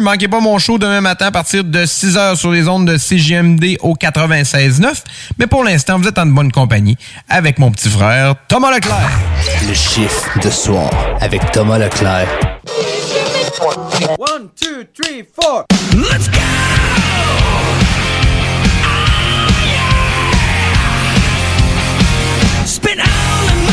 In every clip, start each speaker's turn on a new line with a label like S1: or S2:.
S1: Manquez pas mon show demain matin à partir de 6h sur les ondes de CGMD au 96.9. Mais pour l'instant, vous êtes en bonne compagnie avec mon petit frère Thomas Leclerc.
S2: Le chiffre de soir avec Thomas Leclerc.
S3: One, two, three, four.
S2: Let's go! All of my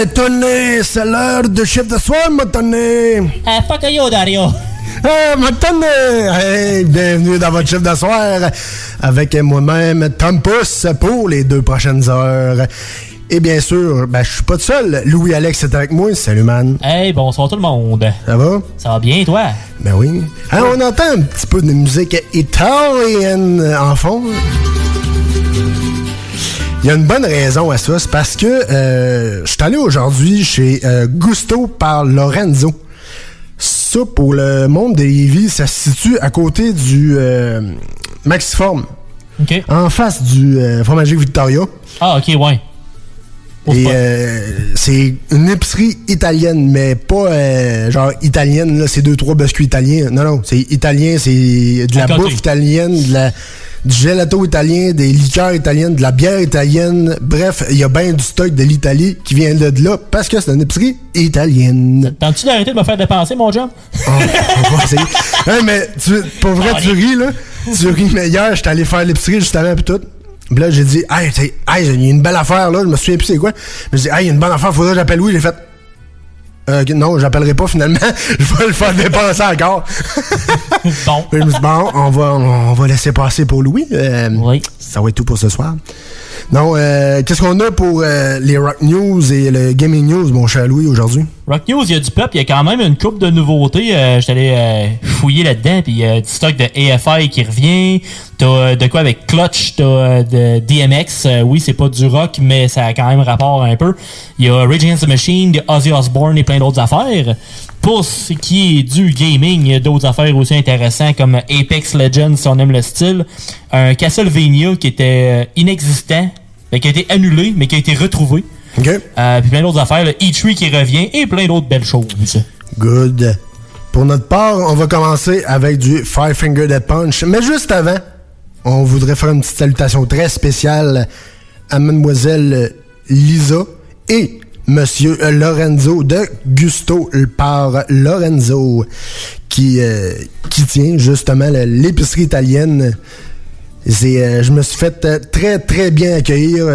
S4: Eh, Tony, c'est l'heure de chef de soir, mon Tony.
S5: Eh, fuck you, Dario.
S4: Eh, mon Tony. Hey, bienvenue dans votre chef de soir avec moi-même, Tom Pousse, pour les deux prochaines heures. Et bien sûr, ben, je suis pas tout seul. Louis-Alex est avec moi. Salut, man.
S5: Hey, bonsoir tout le monde.
S4: Ça va?
S5: Ça va bien, toi?
S4: Ben oui. Hein, on entend un petit peu de musique italienne en fond. Il y a une bonne raison à ça, c'est parce que euh, je suis allé aujourd'hui chez euh, Gusto par Lorenzo. Ça, pour le monde de Lévis, ça se situe à côté du euh, Maxiform.
S5: OK.
S4: En face du euh, fromager Victoria.
S5: Ah, OK, ouais.
S4: Et euh, c'est une épicerie italienne, mais pas euh, genre italienne, là, c'est deux, trois biscuits italiens. Non, non, c'est italien, c'est de la bouffe italienne, de la, du gelato italien, des liqueurs italiennes, de la bière italienne. Bref, il y a bien du stock de l'Italie qui vient de là parce que c'est une épicerie italienne.
S5: Tentes-tu d'arrêter de me faire dépenser, mon job?
S4: Oh, on va essayer. Hein, mais tu, pour vrai, tu ris, là. Tu ris, mais hier, j'étais allé faire l'épicerie juste avant, pis tout. Là, j'ai dit, hey, hey, il y a une belle affaire, là. Je me souviens plus c'est quoi. Mais j'ai dit, hey, il y a une bonne affaire, faudrait que j'appelle Louis. J'ai fait, euh, non, j'appellerai pas finalement. je vais le faire dépenser encore.
S5: bon.
S4: je me suis dit, bon, on va, on va laisser passer pour Louis. Euh, Ça va être tout pour ce soir. Non, euh, qu'est-ce qu'on a pour euh, les Rock News et le Gaming News, mon cher Louis, aujourd'hui?
S5: Rock News, il y a du peuple, il y a quand même une coupe de nouveautés. Euh, allé euh, fouiller là-dedans, puis il y a du stock de AFI qui revient. T'as euh, de quoi avec Clutch, t'as euh, de DMX. Oui, c'est pas du rock, mais ça a quand même rapport un peu. Il y a Rage Against the Machine, de Ozzy Osbourne et plein d'autres affaires. Pour ce qui est du gaming, il y a d'autres affaires aussi intéressantes comme Apex Legends, si on aime le style. Un Castlevania qui était euh, inexistant, mais qui a été annulé, mais qui a été retrouvé. Euh, puis plein d'autres affaires, le E3 qui revient et plein d'autres belles choses.
S4: Good. Pour notre part, on va commencer avec du Five Finger Dead Punch. Mais juste avant, on voudrait faire une petite salutation très spéciale à Mademoiselle Lisa et Monsieur Lorenzo de Gusto par Lorenzo qui, euh, qui tient justement l'épicerie italienne. Euh, je me suis fait euh, très très bien accueillir.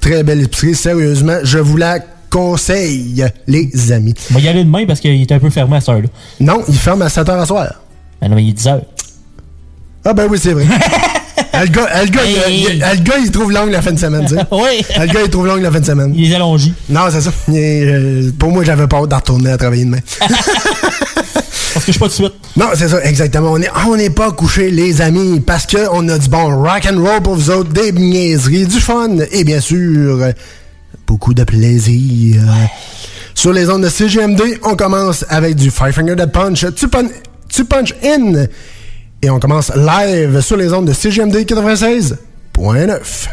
S4: très belle épicerie. Sérieusement, je vous la conseille, les amis.
S5: On va y aller demain parce qu'il est un peu fermé à cette heure-là.
S4: Non, il ferme à 7h à soir.
S5: Ben non, mais il est 10h.
S4: Ah ben oui, c'est vrai. Le gars, le gars, il- il- le gars, il trouve longue la fin de semaine, tu sais.
S5: oui.
S4: Le gars, il trouve longue la fin de semaine.
S5: Il est allongé.
S4: Non, c'est ça. Est, euh, pour moi, j'avais pas hâte d'en retourner à travailler demain.
S5: Parce que je suis pas de suite.
S4: Non, c'est ça, exactement. On est, on n'est pas couché, les amis, parce que on a du bon rock and roll pour vous autres, des niaiseries, du fun et bien sûr beaucoup de plaisir. Sur les ondes de CGMD, on commence avec du Five Finger Dead Punch. Tu, pun- tu punch in
S6: et on commence live sur les ondes de CGMD 96.9.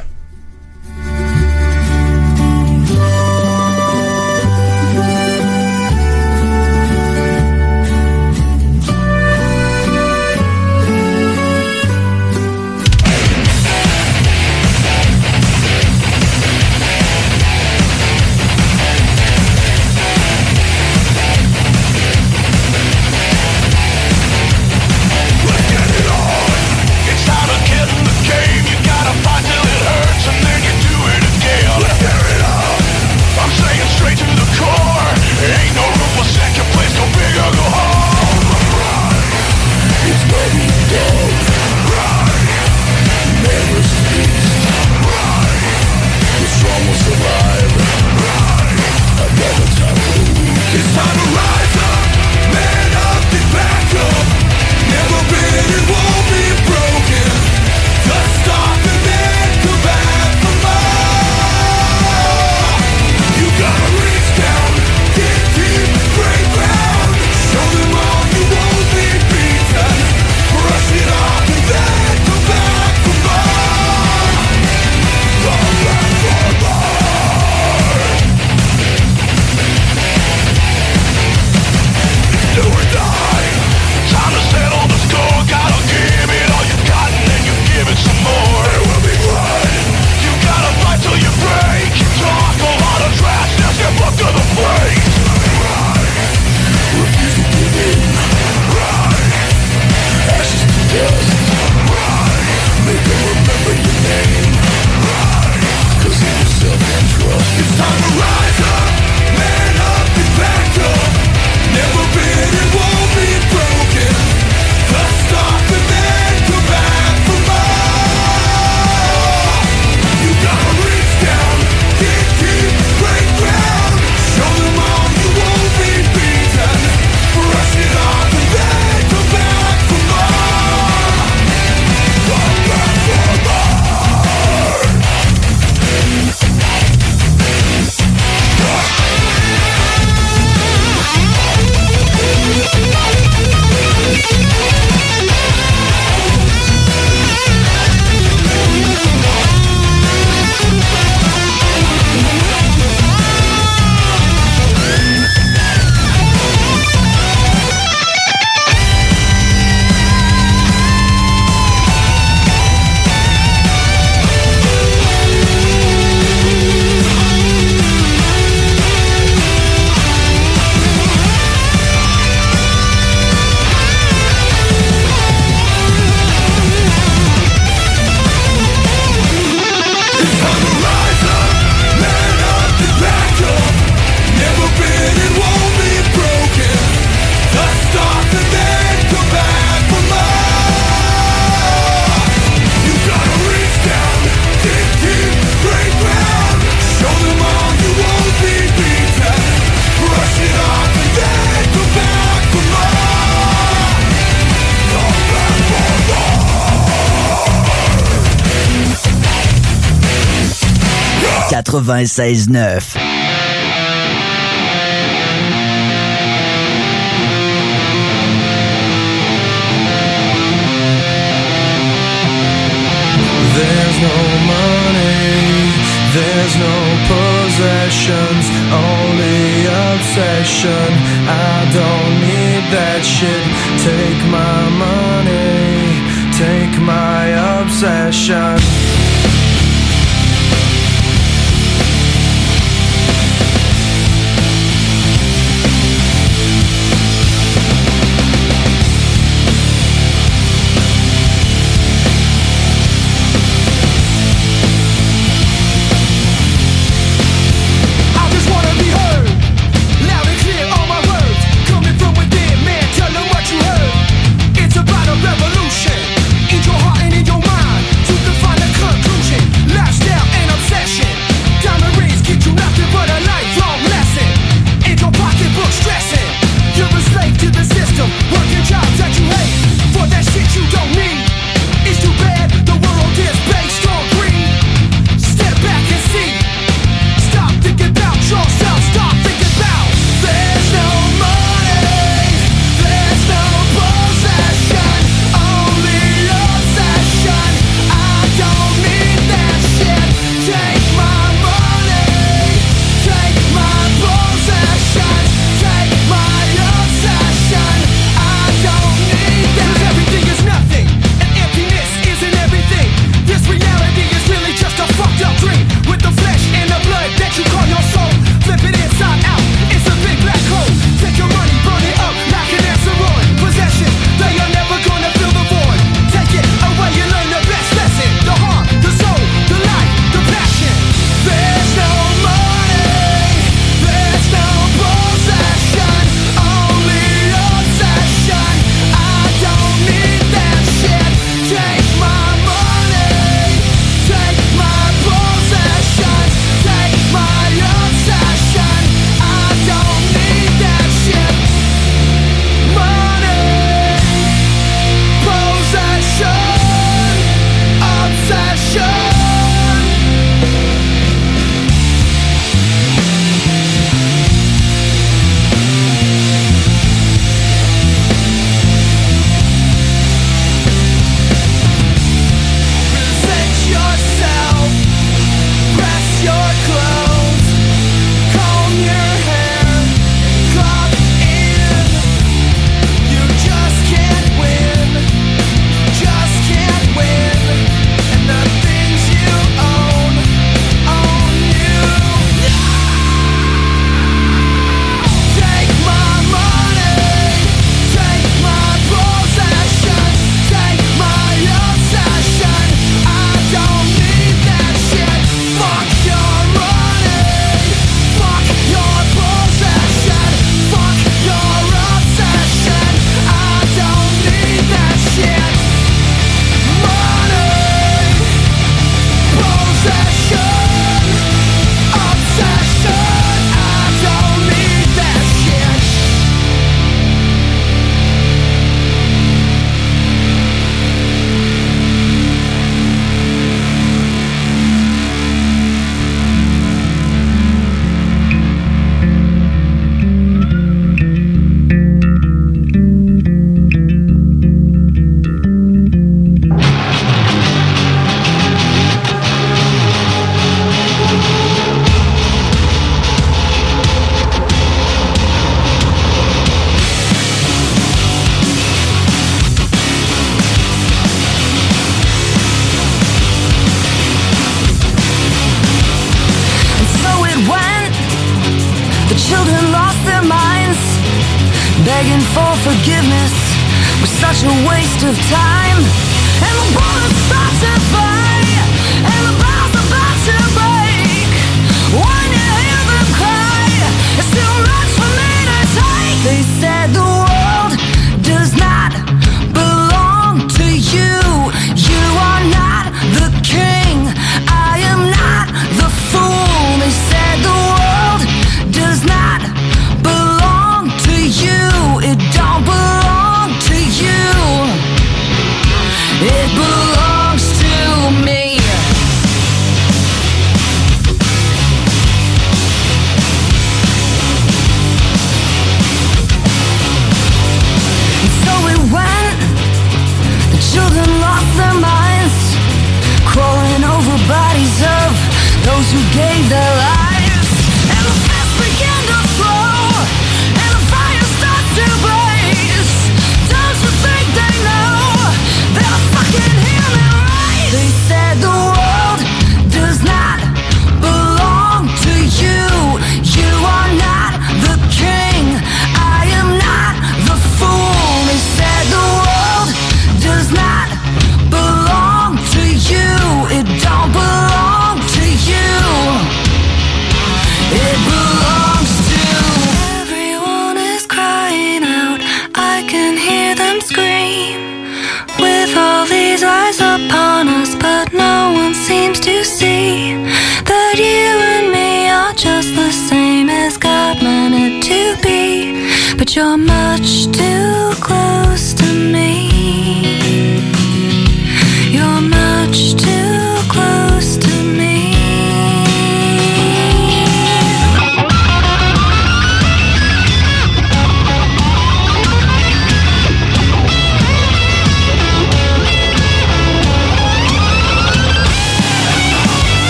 S7: 96.9.
S8: There's no money, there's no possessions, only obsession. I don't need that shit. Take my money, take my obsession.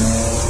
S9: 681 4476.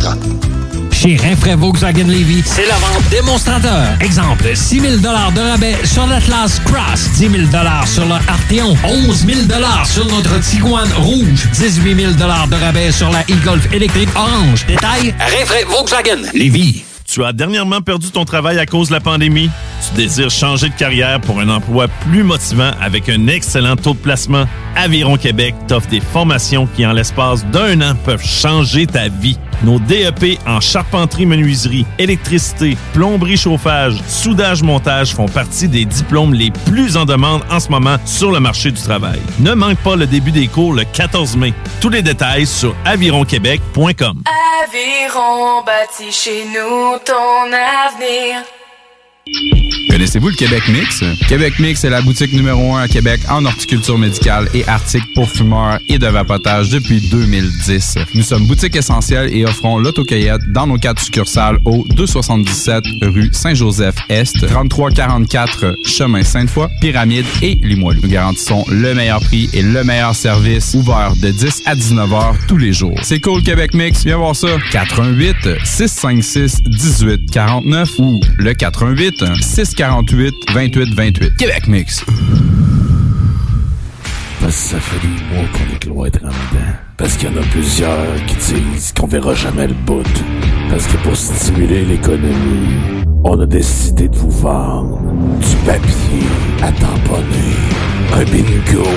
S10: Chez Rinfraie Volkswagen Levy, c'est la vente démonstrateur. Exemple, 6 000 de rabais sur l'Atlas Cross, 10 000 sur le Arteon, 11 000 sur notre Tiguan Rouge, 18 000 de rabais sur la e-Golf électrique orange. Détail, Rinfraie Volkswagen Levy.
S11: Tu as dernièrement perdu ton travail à cause de la pandémie? Tu désires changer de carrière pour un emploi plus motivant avec un excellent taux de placement? Aviron Québec t'offre des formations qui, en l'espace d'un an, peuvent changer ta vie. Nos DEP en charpenterie, menuiserie, électricité, plomberie, chauffage, soudage, montage font partie des diplômes les plus en demande en ce moment sur le marché du travail. Ne manque pas le début des cours le 14 mai. Tous les détails sur avironquebec.com.
S12: Aviron bâti ton avenir.
S13: Connaissez-vous le Québec Mix? Québec Mix est la boutique numéro 1 à Québec en horticulture médicale et articles pour fumeurs et de vapotage depuis 2010. Nous sommes boutique essentielle et offrons l'autocueillette dans nos quatre succursales au 277 rue Saint-Joseph-Est, 3344 chemin Sainte-Foy, Pyramide et Limoilou. Nous garantissons le meilleur prix et le meilleur service ouvert de 10 à 19 heures tous les jours. C'est cool Québec Mix, viens voir ça. 88 656 1849 ou le 88 648 28 28. Québec Mix.
S14: Parce que ça fait des mois qu'on est cloître en dedans. Parce qu'il y en a plusieurs qui disent qu'on verra jamais le bout. Parce que pour stimuler l'économie, on a décidé de vous vendre du papier à tamponner. Un bingo,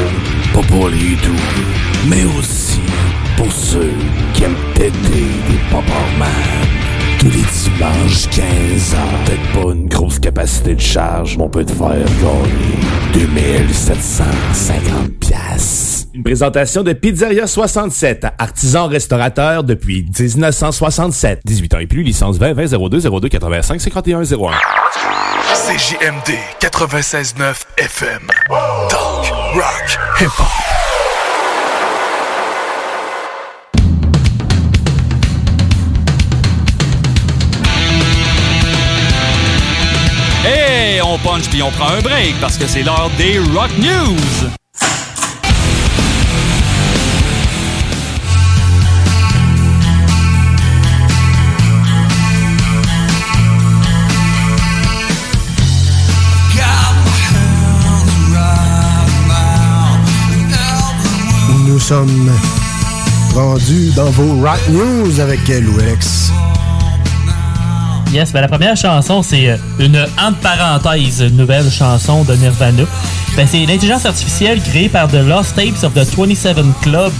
S14: pas pour les doux, mais aussi pour ceux qui aiment péter des pop tous les dimanches 15 ans. Peut-être pas une grosse capacité de charge, mais on peut te faire gagner 2750 pièces.
S15: Une présentation de Pizzeria 67, artisan restaurateur depuis 1967. 18 ans et plus, licence 20 20 02 02 85 51 01.
S16: CJMD 96.9 FM. Talk, rock, hip-hop.
S17: Punch puis on prend un break parce que c'est l'heure des Rock News.
S4: Nous sommes rendus dans vos Rock News avec Louis-Alex.
S5: Yes, ben la première chanson, c'est euh, une, entre parenthèses, nouvelle chanson de Nirvana. Ben, c'est l'intelligence artificielle créée par The Lost Tapes of the 27 Club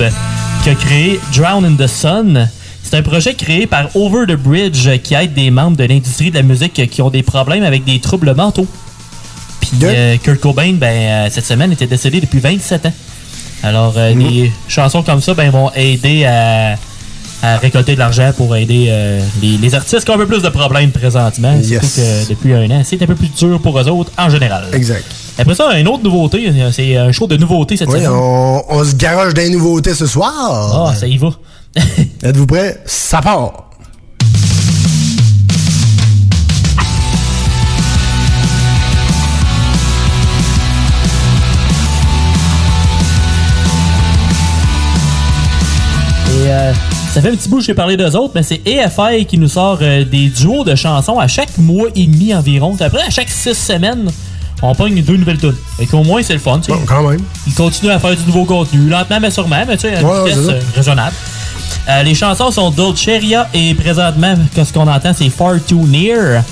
S5: qui a créé Drown in the Sun. C'est un projet créé par Over the Bridge qui aide des membres de l'industrie de la musique qui ont des problèmes avec des troubles mentaux. Puis euh, Kurt Cobain, ben, euh, cette semaine, était décédé depuis 27 ans. Alors, euh, des chansons comme ça ben, vont aider à, à récolter de l'argent pour aider euh, les, les artistes qui ont un peu plus de problèmes présentement.
S4: Yes.
S5: Surtout que depuis un an, c'est un peu plus dur pour eux autres en général.
S4: Exact.
S5: Après ça, une autre nouveauté, c'est un show de nouveautés cette
S4: Oui,
S5: semaine.
S4: on, on se garage des nouveautés ce soir.
S5: Ah, ça y va.
S4: Êtes-vous prêts? Ça part!
S5: Et euh, ça fait un petit bout que j'ai parlé d'eux autres, mais c'est AFI qui nous sort euh, des duos de chansons à chaque mois et demi environ. Après, à chaque six semaines, on pogne deux nouvelles tunes. Et qu'au moins, c'est le fun. tu sais.
S4: quand même.
S5: Ils continuent à faire du nouveau contenu, lentement mais sûrement, mais tu sais, à une
S4: Ouais, ouais,
S5: vitesse euh, raisonnable. Euh, les chansons sont Dolceria et présentement, ce qu'on entend, c'est Far Too Near.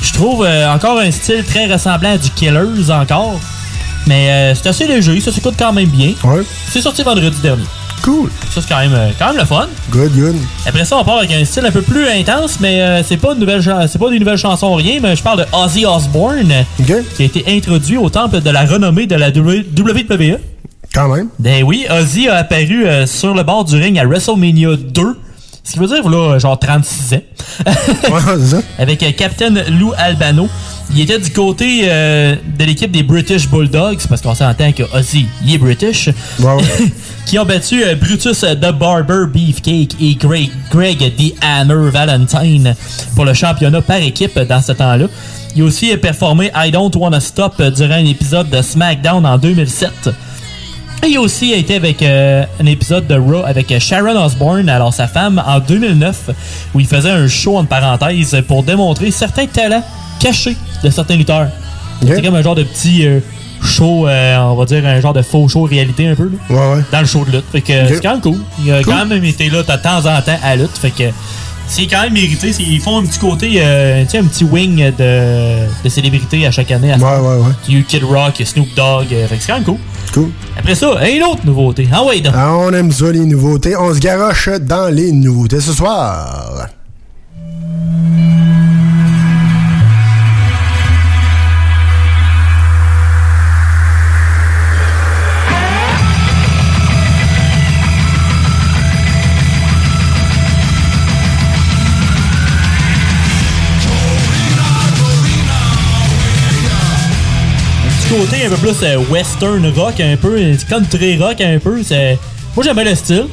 S5: Je trouve euh, encore un style très ressemblant à du Killers encore. Mais euh, c'est assez léger, ça s'écoute quand même bien. C'est sorti vendredi dernier.
S4: Cool.
S5: Ça, c'est quand même, euh, quand même le fun.
S4: Good, good.
S5: Après ça, on part avec un style un peu plus intense, mais euh, c'est pas une nouvelle, c'est pas des nouvelles chansons rien, mais je parle de Ozzy Osbourne, qui a été introduit au temple de la renommée de la WWE.
S4: Quand même.
S5: Ben oui, Ozzy a apparu euh, sur le bord du ring à WrestleMania 2. Ce qui veut dire, là, genre 36 ans. Avec euh, Captain Lou Albano. Il était du côté euh, de l'équipe des British Bulldogs, parce qu'on s'entend que Ozzy, il est British. qui ont battu euh, Brutus euh, The Barber Beefcake et Greg, Greg The Hammer Valentine pour le championnat par équipe dans ce temps-là. Il a aussi performé I Don't Wanna Stop durant un épisode de SmackDown en 2007. Et il a aussi été avec euh, un épisode de Raw avec euh, Sharon Osbourne, alors sa femme, en 2009, où il faisait un show en parenthèse pour démontrer certains talents cachés de certains lutteurs. C'est comme un genre de petit euh, show, euh, on va dire un genre de faux show réalité un peu, là,
S4: Ouais, ouais.
S5: dans le show de lutte. Fait que c'est quand même cool. Il a
S4: Cool.
S5: quand même été là de temps en temps à lutte. Fait que c'est quand même mérité. Ils font un petit côté, euh, tu sais, un petit wing de, de célébrités à chaque année. À
S4: Ouais, ouais, ouais.
S5: Il y a eu Kid Rock, Snoop Dogg. euh, fait que c'est quand même cool.
S4: Cool.
S5: Après ça, une autre nouveauté. Ah ouais, donc.
S4: Ah, on aime ça, les nouveautés. On se garoche dans les nouveautés ce soir.
S5: Petit côté un peu plus euh, western rock, un peu, country rock un peu. c'est- Moi j'aime bien le style.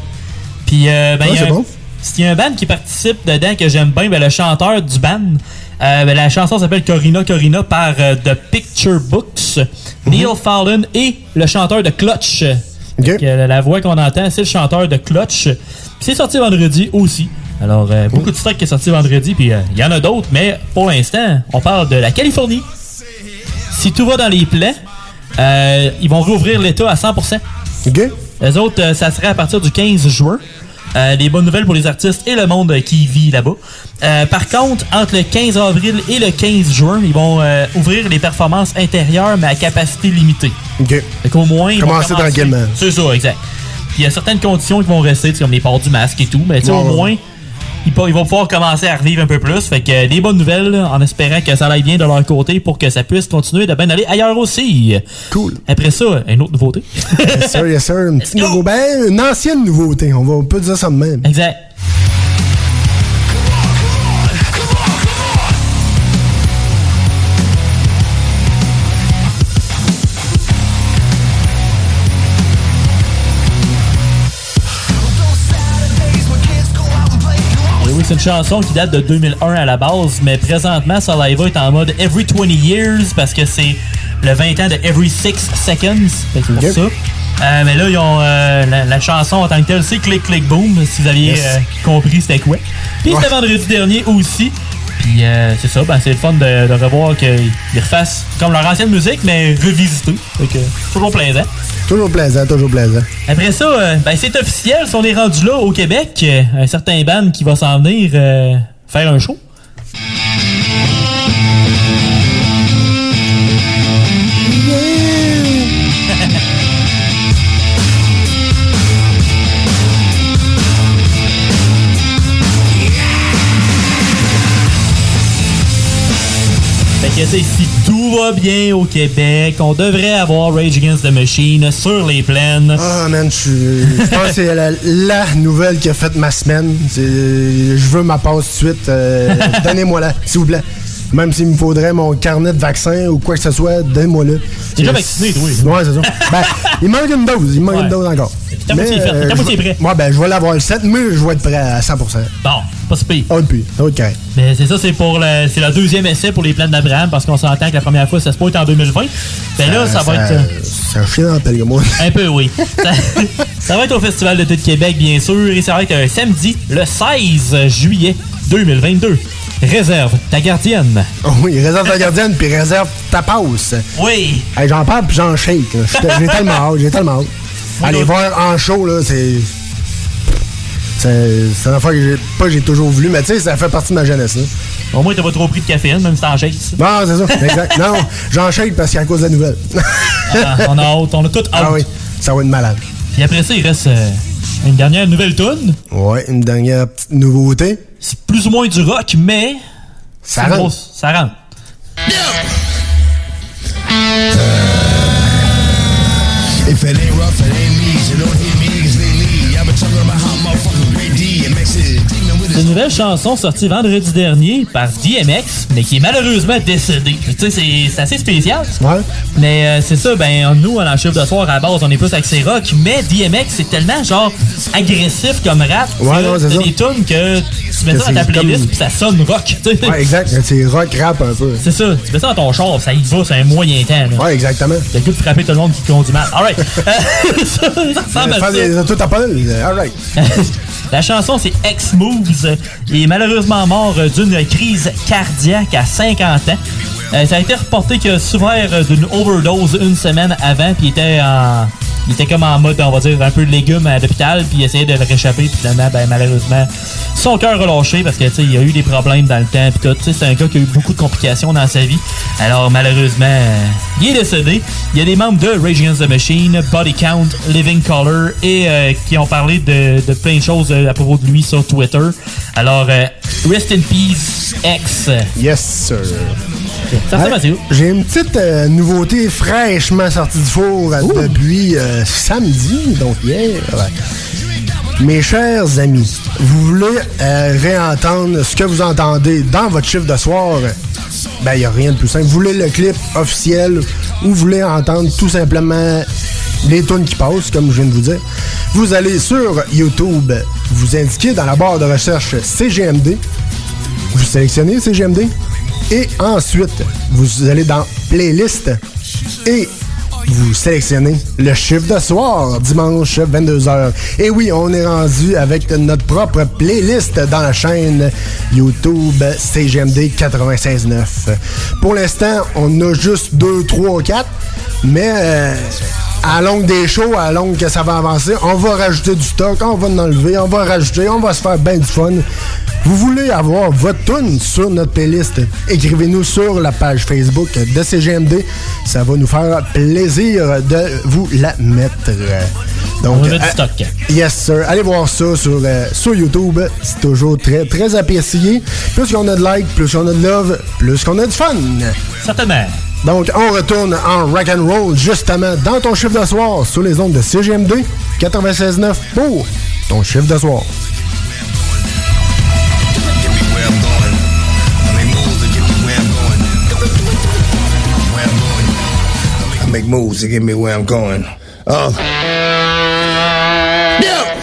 S5: Puis euh, ben,
S4: Ouais,
S5: il y a
S4: c'est
S5: un-
S4: bon.
S5: s'il y a un band qui participe dedans que j'aime bien, ben, le chanteur du band. euh, ben, la chanson s'appelle Corina Corina par euh, The Picture Books,
S4: Mhm.
S5: Neil Fallon et le chanteur de Clutch. Donc, euh, la voix qu'on entend, c'est le chanteur de Clutch. Puis c'est sorti vendredi aussi. Alors, beaucoup de stock qui est sorti vendredi, puis il y en a d'autres, mais pour l'instant, on parle de la Californie. Si tout va dans les plans, euh, ils vont rouvrir l'État à 100%.
S4: OK.
S5: Les autres, euh, ça serait à partir du 15 juin. Euh, des bonnes nouvelles pour les artistes et le monde qui vit là-bas. Euh, par contre, entre le 15 avril et le 15 juin, ils vont euh, ouvrir les performances intérieures, mais à capacité limitée.
S4: OK.
S5: Fait qu'au moins, ils vont
S4: Commencer tranquillement.
S5: C'est ça, exact. Puis il y a certaines conditions qui vont rester, comme les ports du masque et tout, mais tu sais,
S4: Ouais,
S5: au
S4: ouais.
S5: moins, ils, vont pouvoir commencer à revivre un peu plus. Fait que euh, des bonnes nouvelles, là, en espérant que ça aille bien de leur côté pour que ça puisse continuer de bien aller ailleurs aussi.
S4: Cool.
S5: Après ça, une autre nouveauté.
S4: yes, sir, yes, sir. Une petite nouveau- ben, une ancienne nouveauté. On va on peut dire ça de même.
S5: Exact. C'est une chanson qui date de 2001 à la base, mais présentement, Saliva est en mode Every 20 Years parce que c'est le 20 ans de Every 6 Seconds. C'est pour ça. Euh, mais là, ils ont euh, la, la chanson en tant que telle, c'est Click Click Boom, si vous aviez
S4: Yes.
S5: euh, compris c'était quoi. Puis c'était vendredi dernier aussi. Puis euh, c'est ça, ben, c'est le fun de, de revoir qu'ils refassent comme leur ancienne musique, mais revisitée. Que toujours plaisant.
S4: Toujours plaisant, toujours plaisant.
S5: Après ça, euh, ben, c'est officiel, si on est rendu là au Québec, euh, un certain band qui va s'en venir euh, faire un show. Que si tout va bien au Québec, on devrait avoir Rage Against the Machine sur les plaines.
S4: Ah, man, je suis- je pense que c'est la, la nouvelle qui a fait ma semaine. Je veux ma tout de suite. Euh, Donnez-moi-la, s'il vous plaît. Même s'il me faudrait mon carnet de vaccin ou quoi que ce soit, donnez-moi-le.
S5: T'es déjà vacciné, toi.
S4: Ouais, c'est ça. Ben, il manque une dose. Il manque
S5: Ouais.
S4: une dose encore.
S5: ta moitié est prêt.
S4: Ouais, ben, je vais l'avoir le 7, mais je vais être prêt à 100%.
S5: Bon, pas si pire.
S4: Ah, puis, être correct.
S5: Mais c'est ça, c'est pour le, c'est le deuxième essai pour les plaines d'Abraham parce qu'on s'entend que la première fois, ça se peut être en 2020. Ben là, ça, va être. euh,
S4: C'est un chien dans le pelgamon.
S5: Un peu, oui. ça, ça va être au Festival de de Québec, bien sûr, et ça va être un samedi, le 16 juillet 2022. Réserve ta gardienne.
S4: Oui, réserve ta gardienne, puis réserve ta passe.
S5: Oui.
S4: Hey, j'en parle, puis j'en shake. J'ai tellement hâte, j'ai tellement hâte. Aller voir en show, là, c'est. C'est une affaire que j'ai pas j'ai toujours voulu, mais tu sais, ça fait partie de ma jeunesse. Là.
S5: Au moins, t'as pas trop pris de caféine, même si t'en shakes.
S4: Non, c'est ça, exact. Non, j'en shake parce qu'à cause de la nouvelle.
S5: Ah, on a hâte, on a tout hâte.
S4: Ah oui, ça va être malade.
S5: Puis après ça, il reste euh, une dernière nouvelle tune.
S4: Ouais, une dernière petite nouveauté.
S5: C'est plus ou moins du rock, mais.
S4: Ça rentre.
S5: Ça rentre.
S2: If it ain't rough, it ain't me. So don't hit
S5: une nouvelle chanson sortie vendredi dernier par DMX, mais qui est malheureusement décédé. Tu sais, c'est- assez spécial.
S4: Ouais.
S5: Mais euh, c'est ça, ben nous, à la chiffre de soir, à la base, on est plus axé rock, mais DMX, c'est tellement genre agressif comme rap.
S4: Ouais, non, c'est ça.
S5: des tunes que tu mets ça dans ta playlist puis ça sonne rock.
S4: Ouais, exact. C'est rock rap un peu.
S5: C'est ça, tu mets ça dans ton char, ça y va, c'est un moyen temps. Là.
S4: Ouais, exactement.
S5: T'as le goût de frapper tout le monde qui conduit mal. Alright. ça, ça ressemble à
S4: Faire
S5: ça.
S4: des autos tamponneuses. Alright.
S5: La chanson, c'est X-Moves. Il est malheureusement mort d'une crise cardiaque à 50 ans. Euh, ça a été reporté qu'il a souffert d'une overdose une semaine avant, puis était en. Il était comme en mode, on va dire, un peu de légumes à l'hôpital, puis il essayait de réchapper, finalement, ben, malheureusement, son cœur a lâché parce que, tu sais, il a eu des problèmes dans le temps, puis tout. Tu sais, c'est un gars qui a eu beaucoup de complications dans sa vie. Alors, malheureusement, euh, il est décédé. Il y a des membres de Rage Against the Machine, Body Count, Living Color, et euh, qui ont parlé de, de plein de choses euh, à propos de lui sur Twitter. Alors, euh, Rest in Peace, X.
S4: Yes, sir.
S5: Ça ressemble à ça.
S4: J'ai une petite euh, nouveauté fraîchement sortie du four depuis euh, samedi, donc hier. Mes chers amis, vous voulez euh, réentendre ce que vous entendez dans votre chiffre de soir? Ben, il n'y a rien de plus simple. Vous voulez le clip officiel ou vous voulez entendre tout simplement les tunes qui passent, comme je viens de vous dire? Vous allez sur YouTube, vous indiquez dans la barre de recherche CGMD, vous sélectionnez CGMD et ensuite vous allez dans playlist et vous sélectionnez le chiffre de soir, dimanche 22h. Et oui, on est rendu avec notre propre playlist dans la chaîne YouTube CGMD 96.9. Pour l'instant, on a juste 2, 3, 4, mais euh, à longue des shows, à longue que ça va avancer, on va rajouter du stock, on va en enlever, on va rajouter, on va se faire bien du fun. Vous voulez avoir votre tune sur notre playlist, écrivez-nous sur la page Facebook de CGMD. Ça va nous faire plaisir de vous la mettre. Donc,
S5: On mettre du
S4: euh,
S5: stock.
S4: Yes, sir. Allez voir ça sur, euh, sur YouTube. C'est toujours très, très apprécié. Plus qu'on a de likes, plus qu'on a de love, plus qu'on a de fun.
S5: Certainement.
S4: Donc, on retourne en rock and roll justement dans ton chiffre de soir sur les ondes de CGMD 96.9 pour ton chiffre de soir.
S18: Make moves to get me where I'm going. Uh. Yeah.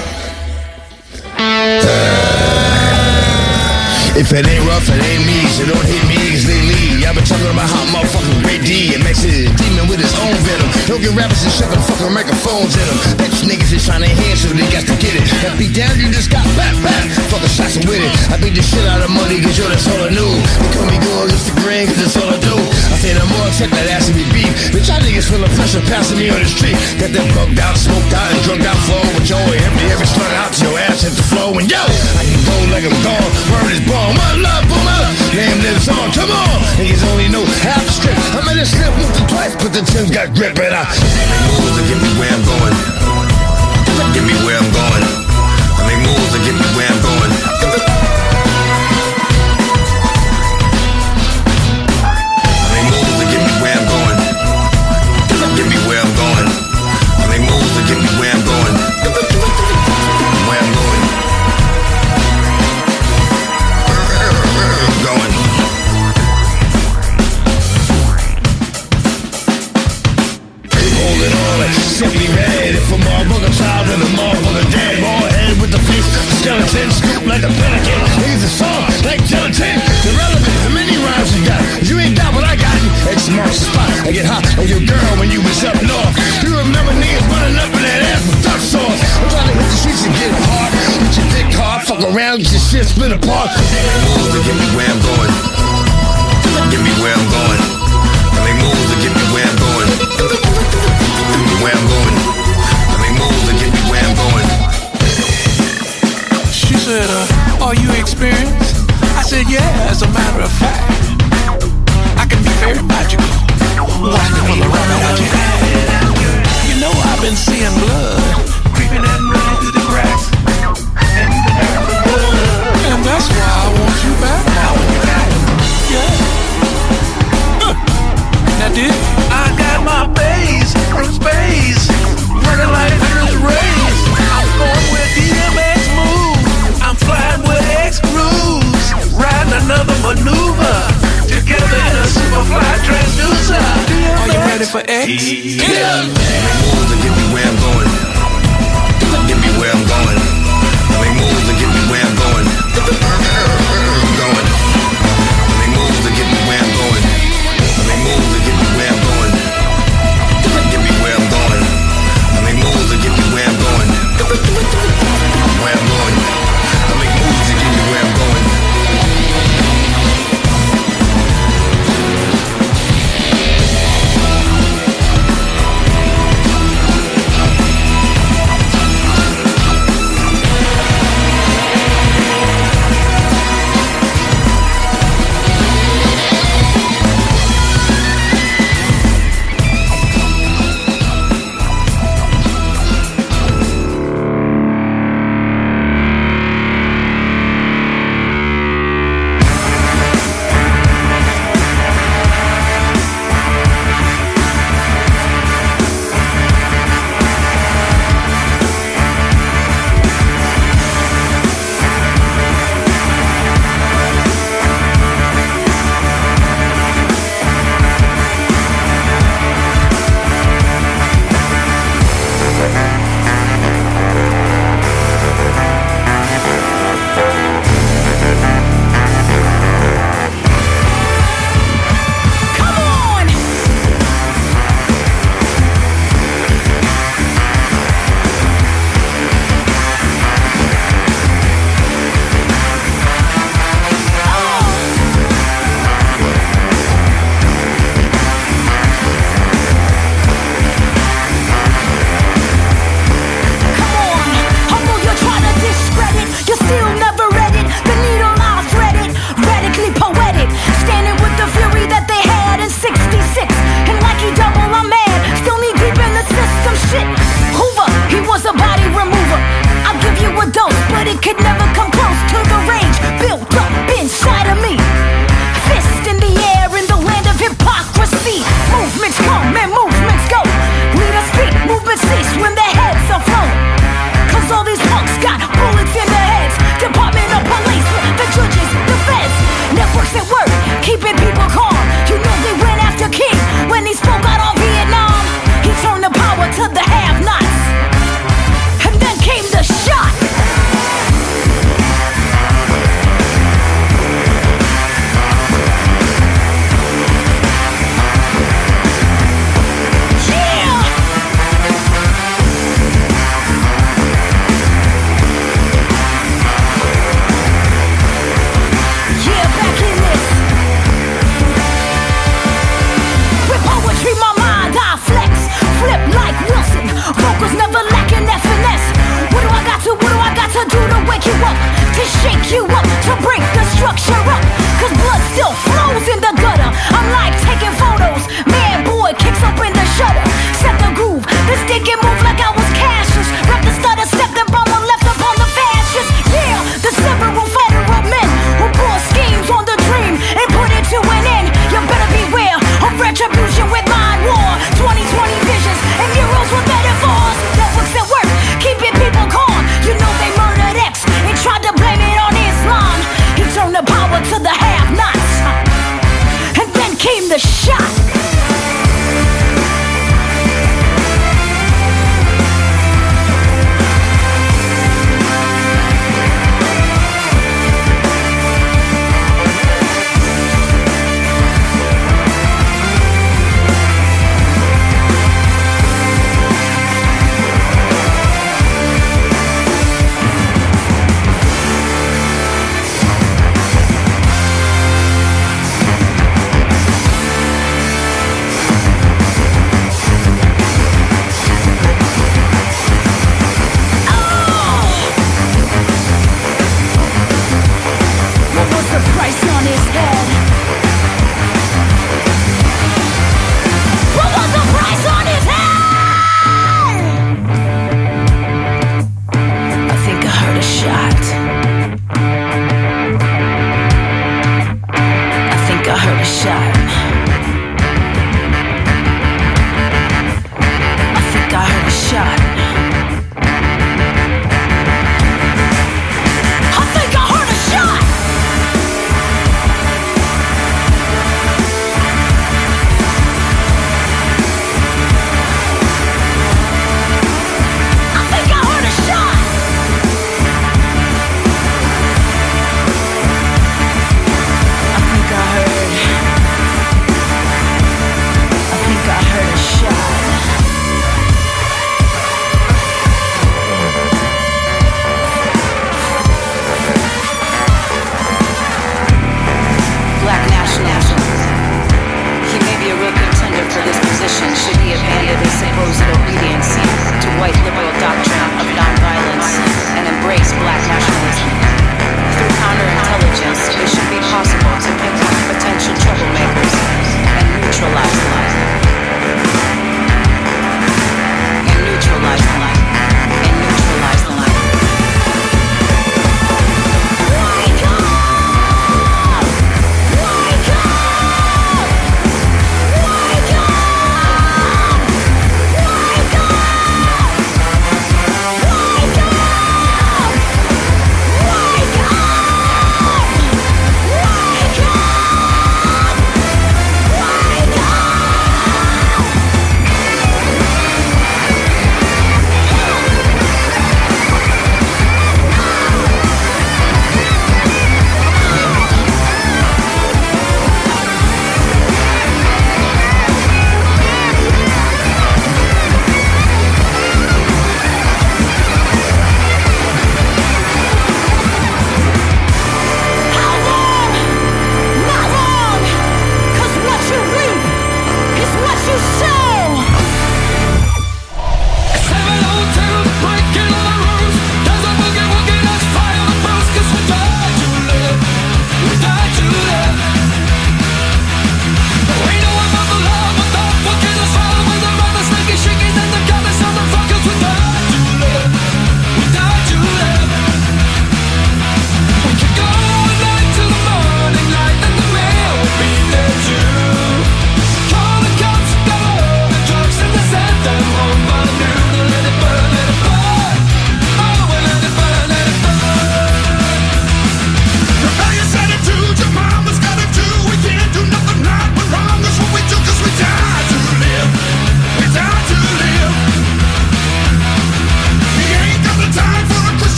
S18: If it ain't rough, it ain't me, so don't hit me easily lead. I've been talking about how motherfucking great D and makes a demon with his own venom. Don't get rappers and shoving fucking microphones in them. Bitch niggas is trying to hand so they got to get it. That beat down, you just got back, back. Fucking shots with it. I beat the shit out of money, cause yo, that's all I knew. They call me good, it's the green, cause that's all I do. I say no more, check that ass and be beef. Bitch, y'all niggas feeling pressure passing me on the street. Got them bugged out, smoked out, and drunk out flow. With your empty every start out to your ass hit the flow. And yo, I can go like I'm gone. Word is born. One love for my name lives on. Come on, niggas only know half strip. I'm in the slip, moved it twice, but the Tim's got grip and I make moves to get me where I'm going. Get me where I'm going. I make moves to get me where I'm going.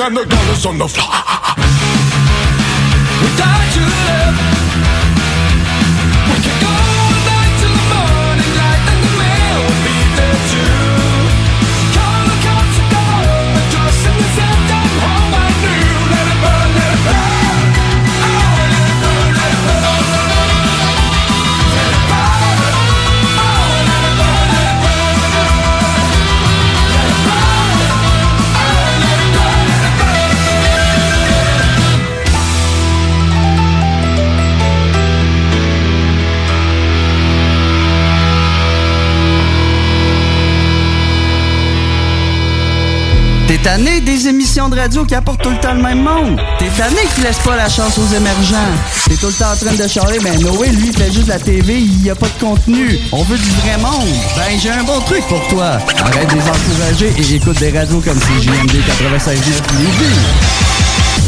S18: And the
S8: dollars on the floor. We die to
S19: tanné des émissions de radio qui apportent tout le temps le même monde? T'es tanné qui laisse pas la chance aux émergents? T'es tout le temps en train de charler, ben Noé, lui, fait juste la TV, il y a pas de contenu. On veut du vrai monde. Ben, j'ai un bon truc pour toi. Arrête de les encourager et écoute des radios comme CJMD 96.9 Lévis.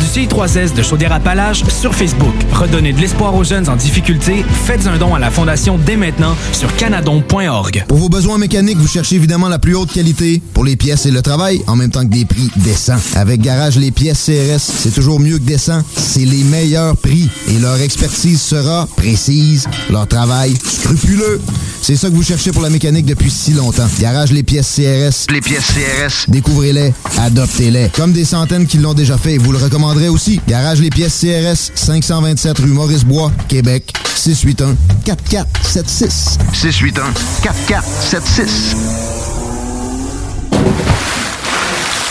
S20: du CI3S de Chaudière-Appalaches sur Facebook. Redonnez de l'espoir aux jeunes en difficulté. Faites un don à la Fondation dès maintenant sur canadon.org.
S21: Pour vos besoins mécaniques, vous cherchez évidemment la plus haute qualité pour les pièces et le travail, en même temps que des prix décents. Avec Garage Les Pièces CRS, c'est toujours mieux que décent. C'est les meilleurs prix et leur expertise sera précise, leur travail scrupuleux. C'est ça que vous cherchez pour la mécanique depuis si longtemps. Garage Les Pièces CRS. Les pièces CRS. Découvrez-les, adoptez-les. Comme des centaines qui l'ont déjà fait, vous le recommanderez aussi. Garage Les Pièces CRS, 527 rue Maurice-Bois, Québec, 681 4476.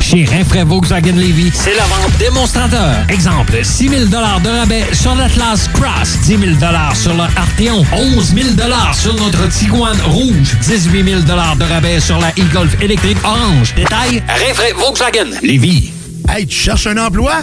S10: Chez Rinfraie Volkswagen Levy, c'est la vente démonstrateur. Exemple, 6 000 de rabais sur l'Atlas Cross, 10 000 sur le Arteon, 11 000 sur notre Tiguan Rouge, 18 000 de rabais sur la e-Golf électrique orange. Détail, Rinfraie Volkswagen Levy.
S22: Hey, tu cherches un emploi?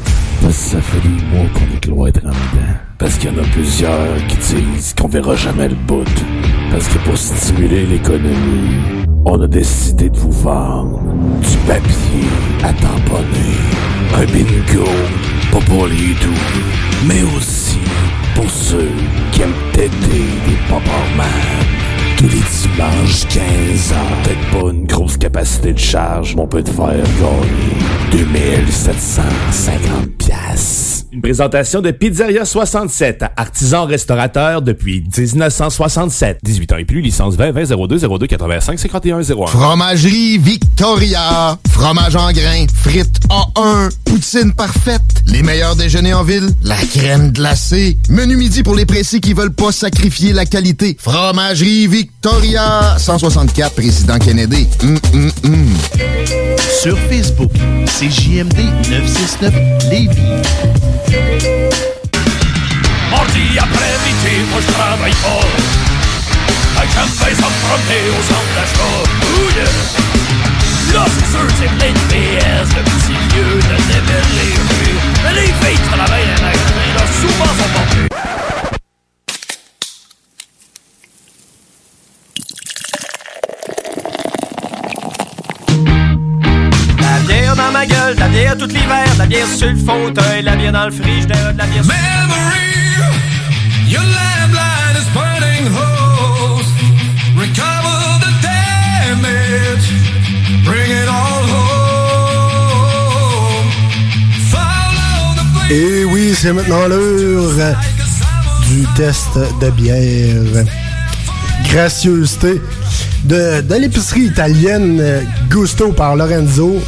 S14: Ça fait des mois qu'on est cloître en dedans. Parce qu'il y en a plusieurs qui disent qu'on verra jamais le bout. Parce que pour stimuler l'économie, on a décidé de vous vendre du papier à tamponner. Un bingo, pas pour les doux, mais aussi pour ceux qui aiment têter des man tous les dimanches 15 ans. Peut-être pas une grosse capacité de charge, mais on peut te faire gagner 2750 piastres.
S23: Une présentation de Pizzeria 67, artisan restaurateur depuis 1967. 18 ans et plus, licence 20 20 02 02 85 51 01.
S21: Fromagerie Victoria. Fromage en grains. Frites A1. Poutine parfaite. Les meilleurs déjeuners en ville. La crème glacée. Menu midi pour les pressés qui veulent pas sacrifier la qualité. Fromagerie Victoria. 164 Président Kennedy. Hum, hum, hum.
S24: Sur Facebook, c'est JMD 969 Lévis.
S2: Mardi après-midi, moi je travaille pas. Un café sans me promener au centre d'achat. Là, c'est sûr, c'est plein de PS, le petit vieux de Nevel Mais les filles travaillent à la graine, là, souvent sont portées.
S25: Bière dans ma gueule, de la bière tout l'hiver, de la bière sur le fauteuil, de la bière dans le frigidaire, de la bière sur...
S2: Your landline is burning holes. Recover the damage. Bring it all home. Follow the
S4: Et oui, c'est maintenant l'heure du test de bière. Gracieuseté de, de l'épicerie italienne Gusto par Lorenzo,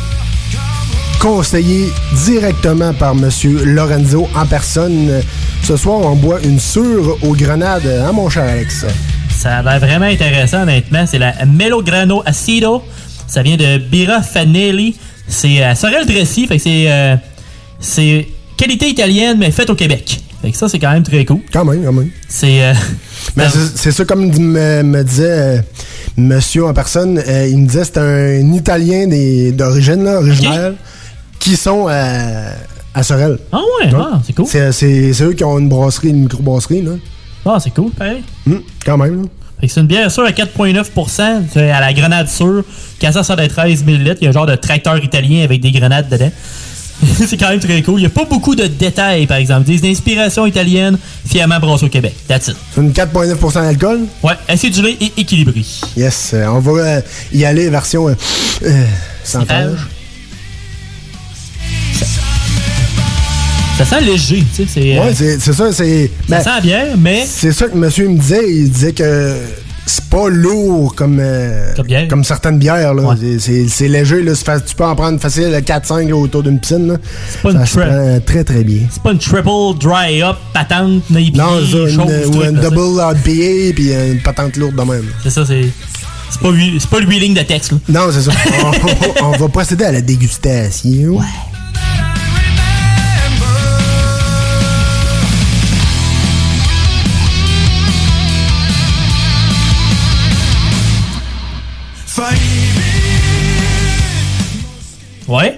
S4: conseillé directement par Monsieur Lorenzo en personne. Euh, Ce soir, on boit une sûre aux grenades, hein, mon cher Alex?
S5: Ça a l'air vraiment intéressant, honnêtement. C'est la Melograno Acido. Ça vient de Bira Fanelli. C'est à Sorel-Dressi. Fait que c'est. euh, c'est qualité italienne, mais faite au Québec. Fait que ça, c'est quand même très cool.
S4: Quand même, quand même.
S5: C'est. euh,
S4: Mais c'est- ça, comme me, me disait euh, monsieur en personne, euh, il me disait c'est un Italien des- d'origine, là, originaire, qui sont à Sorel.
S5: Ah ouais, ah, c'est cool.
S4: C'est eux qui ont une brasserie, une microbrasserie, là.
S5: Ah, c'est cool, pareil.
S4: Hum, quand même, là.
S5: Fait que c'est une bière sûre à 4,9%. C'est à la grenade sûre. 413 ml. Il y a un genre de tracteur italien avec des grenades dedans. c'est quand même très cool. Il n'y a pas beaucoup de détails, par exemple. Des inspirations italiennes, fièrement brassées au Québec. That's it.
S4: C'est une 4,9% d'alcool?
S5: Ouais, acidulé et équilibré.
S4: Yes, euh, on va euh, y aller version euh, euh, sans
S5: Sans Ça sent léger, tu sais. C'est, euh,
S4: Ouais, c'est c'est ça, c'est.
S5: ça
S4: ben,
S5: sent bien, mais.
S4: C'est ça que monsieur me disait. Il disait que c'est pas lourd comme, euh, comme, certaines bières. là. C'est- C'est c'est léger. Là. C'est Tu peux en prendre facile 4-5 là, autour d'une piscine. Là.
S5: pas
S4: ça
S5: une
S4: prend très très bien.
S5: C'est pas une triple dry up patente, IPA,
S4: Non, c'est ça, une, ou une
S5: ça.
S4: double IPA puis une patente lourde de même.
S5: C'est ça, c'est. C'est pas, c'est pas le wheeling de texte, là.
S4: Non, c'est ça. on, on va procéder à la dégustation.
S5: Ouais.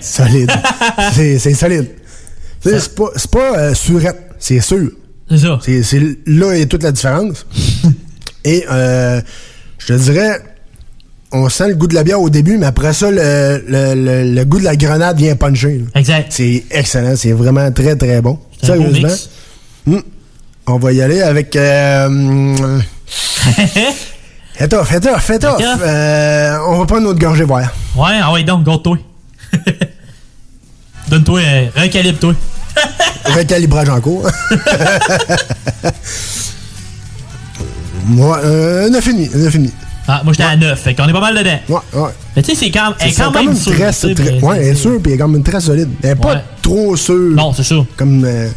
S4: Solide. c'est solide. C'est pas, c'est pas euh, surette, c'est sûr.
S5: C'est ça.
S4: C'est là est toute la différence. Et euh, je te dirais, on sent le goût de la bière au début, mais après ça, le, le- le- le goût de la grenade vient puncher. là.
S5: Exact.
S4: C'est excellent, c'est vraiment très très bon. Sérieusement. Hmm. On va y aller avec. Euh, Fais off, fais off, fais off. Euh, on va prendre notre gorgée voir.
S5: Ouais, ah ouais, donc, garde-toi. Donne-toi, un recalibre-toi.
S4: Recalibrage en cours. Moi, euh, 9,5. 9,5.
S5: Ah, moi, j'étais à 9, fait qu'on est pas mal dedans.
S4: Ouais, ouais.
S5: Mais tu sais, c'est quand, elle est quand même sûre.
S4: très,
S5: sais,
S4: très- ouais, elle est sûre, puis elle est quand même très solide. Elle est pas
S5: Ouais.
S4: trop sûre.
S5: Non, c'est sûr.
S4: Comme, euh,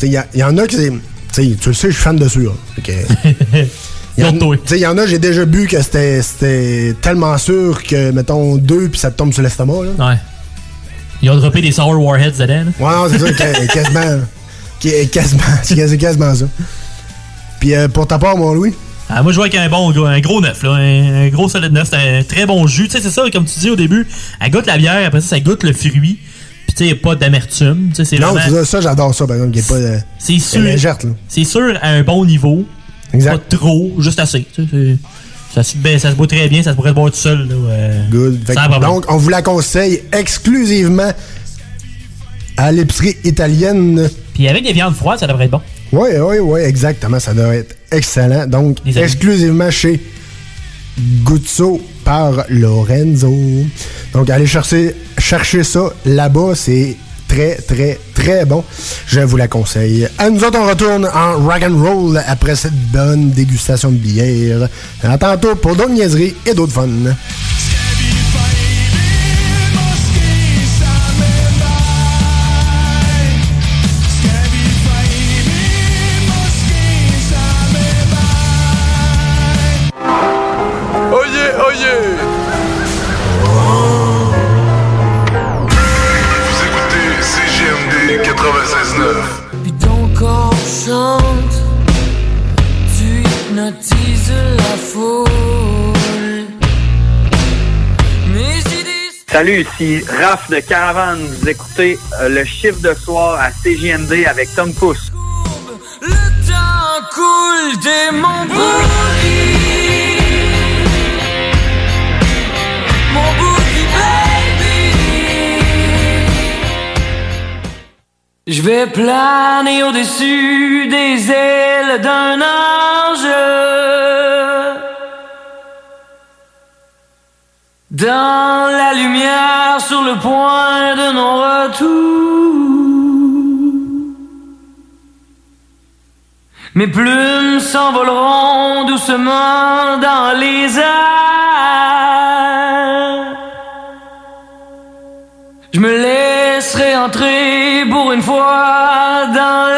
S4: tu sais, il y, y en a qui. Tu sais, tu le sais, je suis fan de sûre. Que- Il y en- a, j'ai déjà bu que c'était tellement sûr que, mettons, deux, puis ça te tombe sur l'estomac. là.
S5: Ouais. Ils ont droppé des Sour Warheads dedans.
S4: Ouais, non, c'est ça, quasiment. Quasiment, c'est quasi- quasiment ça. Puis euh, pour ta part, mon Louis?
S5: Ah, moi, je vois avec un bon gros, un gros neuf, là, un, un gros solide neuf. C'est un très bon jus. Tu sais, c'est ça, comme tu dis au début, elle goûte la bière, après ça, ça goûte le fruit. Puis, tu sais, il n'y a pas d'amertume.
S4: Non,
S5: vraiment-
S4: ça, ça, j'adore ça, par exemple, qu'il n'y pas de.
S5: C'est sûr. C'est sûr à un bon niveau.
S4: Exact.
S5: Pas trop, juste assez. Tu sais, ça, se, ben, ça se boit très bien, ça se pourrait se boire tout seul. Là, euh,
S4: Good. Que, donc, on vous la conseille exclusivement à l'épicerie italienne.
S5: Puis avec des viandes froides, ça devrait être bon.
S4: Oui, oui, oui, exactement. Ça doit être excellent. Donc, exclusivement chez Guzzo par Lorenzo. Donc, allez chercher, chercher ça là-bas. C'est très, très, très bon. Je vous la conseille. À nous autres, on retourne en rock and roll après cette bonne dégustation de bière. À tantôt pour d'autres niaiseries et d'autres fun.
S26: Salut, ici Raph de Caravane. Vous écoutez euh, le chiffre de soir à CJMD avec Tom Pousse.
S2: Le temps coule dès mon boogie. Mon. Je vais planer au-dessus des ailes d'un ange. Dans la lumière sur le point de non-retour. Mes plumes s'envoleront doucement dans les airs. Je me laisserai entrer pour une fois dans la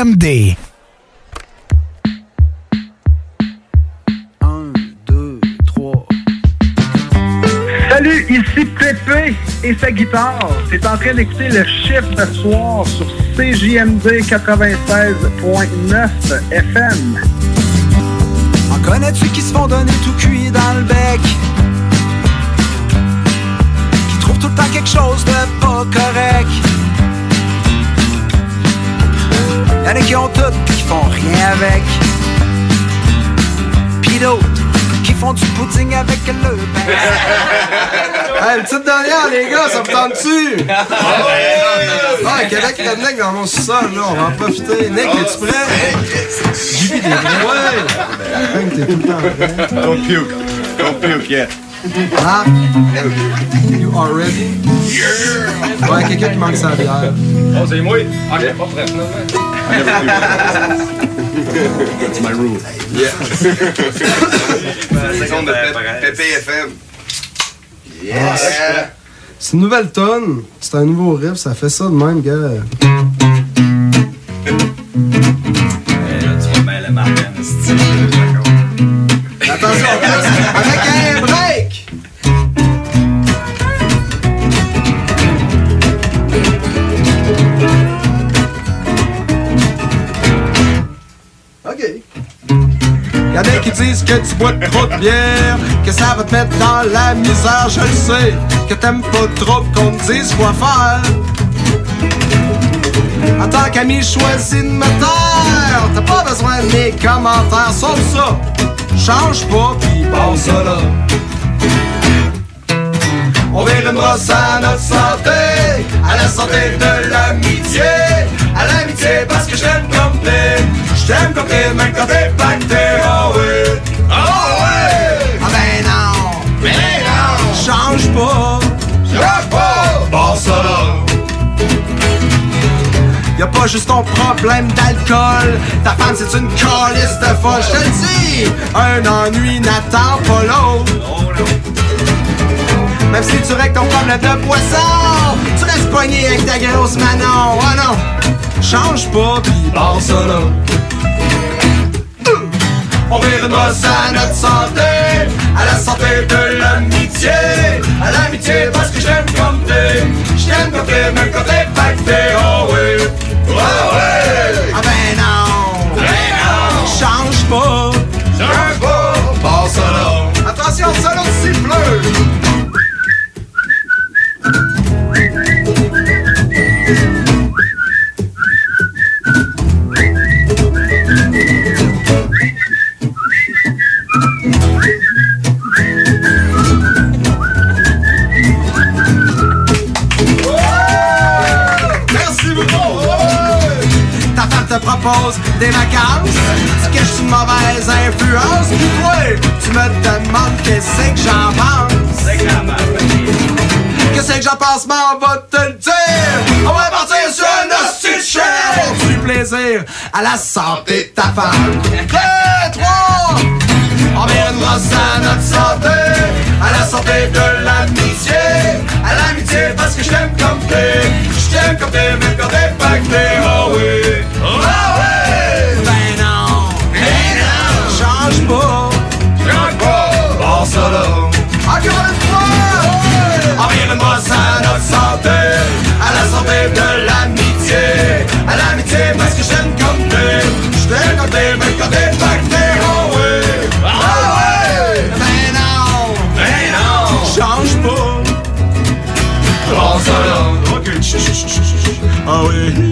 S2: 1, 2,
S13: 3.
S27: Salut, ici Pépé et sa guitare. C'est en train d'écouter le chiffre de soir sur CJMD 96.9 FM.
S28: En connais-tu qui se font donner tout cuit dans le bec? Qui trouvent tout le temps quelque chose de pas correct? Y'en a qui ont tout pis qui font rien avec. Pis d'autres qui font du pudding avec le pain.
S29: Hey, une petite dernière, les gars, ça vous tente-tu? Ah, Québec Redneck dans mon sous-sol, là, on va en profiter. Nick, es-tu prêt? JP, t'es prêt? Ouais! Hey, t'es tout le temps prêt.
S30: Don't puke. Don't puke yet.
S29: Marc, you are ready? Ouais, quelqu'un qui manque sa bière.
S31: Oh, c'est moi? Ah, j'ai pas prêt,
S29: That's my rule.
S31: Yeah.
S29: Seconde de
S31: PPFM.
S29: Yes! C'est une nouvelle tonne, c'est un nouveau riff, ça fait ça de même, gars.
S31: Tu
S29: bois trop de bière, que ça va te mettre dans la misère, je le sais. Que t'aimes pas trop qu'on te dise quoi faire. En tant qu'ami choisi de me taire, t'as pas besoin de mes commentaires, sauf ça. Change pas, pis bon ça là. On vire une brosse à notre santé, à la santé de l'amitié, à l'amitié parce que je t'aime comme t'es, je t'aime comme t'es, même quand t'es pacté, oh oui, ah ben non, ben non, change pas, change pas, bon ça là. Y'a pas juste ton problème d'alcool. Ta femme c'est une calice de folle. Je te le dis Un ennui n'attend pas l'autre. Même si tu règles ton problème de poisson Tu restes poigné avec ta grosse Manon. Oh non Change pas pis ça là on une brosse à notre santé, à la santé de l'amitié, à l'amitié parce que je t'aime comme t'es, je t'aime comme t'es, même quand t'es pacté, oh oui, oh oui, ah ben non, ben non, change pas, change pas, bon ça là, attention solo siffleux. Des vacances. Tu caches une mauvaise influence. Puis toi, tu me demandes qu'est-ce que j'en pense. Qu'est-ce que j'en pense, mais on va te le dire. On va partir sur un hostie de chien pour du plaisir à la santé de ta femme. Deux, trois. On vient de brosse à notre santé, à la santé de l'amitié, à l'amitié parce que je t'aime comme t'es, je t'aime comme t'es, même quand t'es pacté, oh oui, oh encore une fois, de brosse à notre santé, à la santé de l'amitié, à l'amitié parce que je t'aime comme t'es, je comme t'es, même quand t'es pacté, oh oui. Ah ouais! Non! Non! Change pas! Prends! Ok. Ah oui!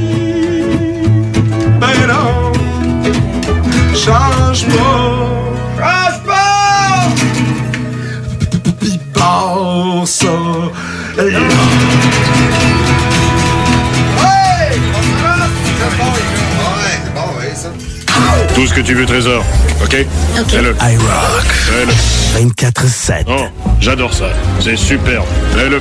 S14: Tout ce que tu veux, Trésor. OK?
S32: OK.
S14: Fais-le.
S32: I rock.
S14: Fais-le. 24-7. Oh, j'adore ça. C'est superbe. Fais-le.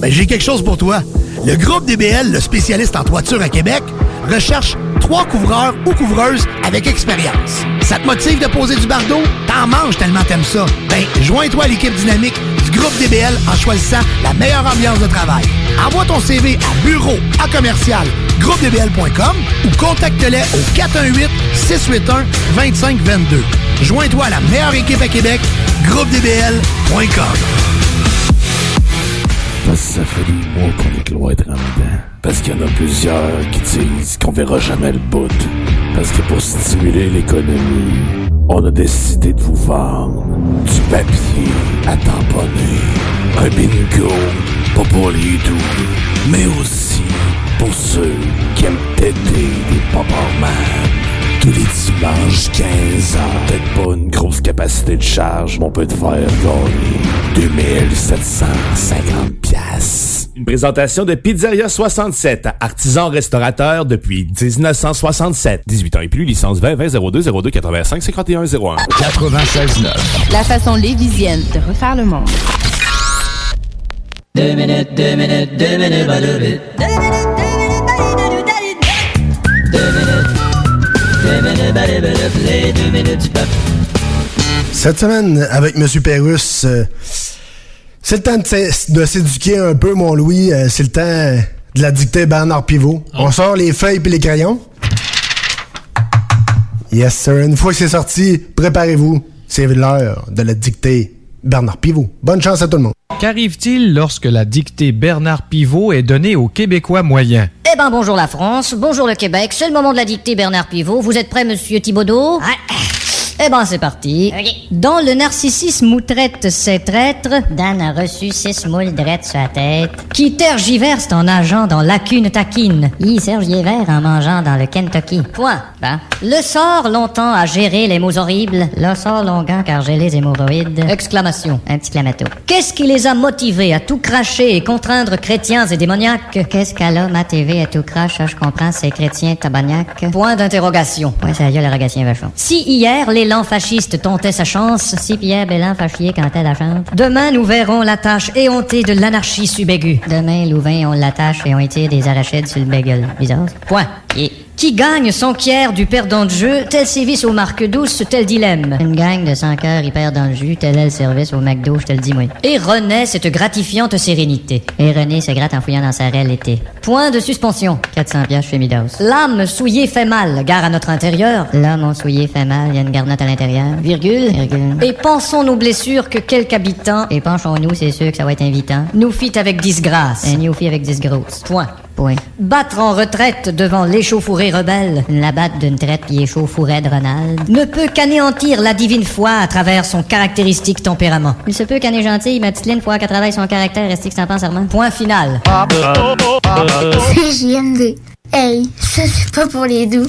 S22: Ben, j'ai quelque chose pour toi. Le groupe DBL, le spécialiste en toiture à Québec, recherche trois couvreurs ou couvreuses avec expérience. Ça te motive de poser du bardeau? T'en manges tellement t'aimes ça. Ben, joins-toi à l'équipe dynamique du groupe DBL en choisissant la meilleure ambiance de travail. Envoie ton CV à bureau à commercial groupedbl.com ou contacte-les au 418-681-2522. Joins-toi à la meilleure équipe à Québec, groupedbl.com.
S14: Parce que ça fait des mois qu'on est cloître en dedans. Parce qu'il y en a plusieurs qui disent qu'on verra jamais le bout. Parce que pour stimuler l'économie, on a décidé de vous vendre du papier à tamponner. Un bingo, pas pour les doux, mais aussi pour ceux qui aiment têter des man tous les dimanches 15 ans. Peut-être pas une grosse capacité de charge, mais on peut te faire gagner 2750 pièces.
S33: Une présentation de Pizzeria 67, artisan restaurateur depuis 1967. 18 ans et plus, licence 20 20 02 02 85 51 01. 96
S34: La façon lévisienne de refaire le monde.
S35: Deux minutes, deux minutes, deux minutes, pas deux minutes. Deux minutes,
S4: Cette semaine, avec M. Pérus, euh, c'est le temps de s'é- de s'éduquer un peu, mon Louis. Euh, c'est le temps de la dictée Bernard Pivot. On sort les feuilles et les crayons. Yes, sir. Une fois que c'est sorti, préparez-vous. C'est l'heure de la dictée Bernard Pivot. Bonne chance à tout le monde.
S17: Qu'arrive-t-il lorsque la dictée Bernard Pivot est donnée aux Québécois moyens?
S30: Eh ben bonjour la France, bonjour le Québec, c'est le moment de la dictée Bernard Pivot. Vous êtes prêt, monsieur Thibaudot Eh ben c'est parti. Dans le narcissisme où traite ses traîtres, Dan a reçu six moules drettes sur la tête, qui tergiversent en nageant dans lacune taquine. Y Serge vert en mangeant dans le Kentucky. Point. Ben. Le sort longtemps à gérer les mots horribles, le sort longuant car j'ai les hémorroïdes. Exclamation. Un petit clamato. Qu'est-ce qui les a motivés à tout cracher et contraindre chrétiens et démoniaques? Qu'est-ce qu'à l'homme à TV à tout crache, je comprends, c'est chrétien tabagnac. Point d'interrogation. Ouais, ça y est, le vachon. Si hier l'élan fasciste tentait sa chance, si Pierre Bélan fachier elle la chante, demain nous verrons la tâche éhontée de l'anarchie subaiguë. Demain, Louvain, on l'attache et on étire des arachides sur le bagel. Bizarre. Point. Et qui gagne s'enquiert du perdant de jeu, tel sévice aux marques douces, tel dilemme. Une gang de 100 cœurs y perd dans le jus, tel est le service au McDo, je te le dis moi. Et renaît cette gratifiante sérénité. Et René se gratte en fouillant dans sa raie l'été. Point de suspension. 400 piastres chez Midos. L'âme souillée fait mal, gare à notre intérieur. L'âme en souillé fait mal, il y a une garnotte à l'intérieur. Virgule. Virgule. Et pensons nos blessures que quelque habitant, et penchons-nous, c'est sûr que ça va être invitant, nous fit avec disgrâce. Un nous fit avec disgrosse. Point. Point. Battre en retraite devant l'échauffourée rebelle, la batte d'une traite qui échauffourée de Ronald, ne peut qu'anéantir la divine foi à travers son caractéristique tempérament. Il se peut qu'elle est gentille, ma petite ligne, fois qu'elle travaille son caractère, reste que s'en pense Armand? Point final.
S36: C'est JMD. Hey, ça c'est pas pour les doux.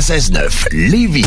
S18: 96.9 Lévis.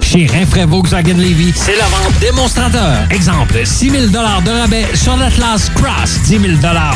S10: Chez Rinfraie Volkswagen Levy, c'est la vente démonstrateur. Exemple, 6 000 de rabais sur l'Atlas Cross, 10 000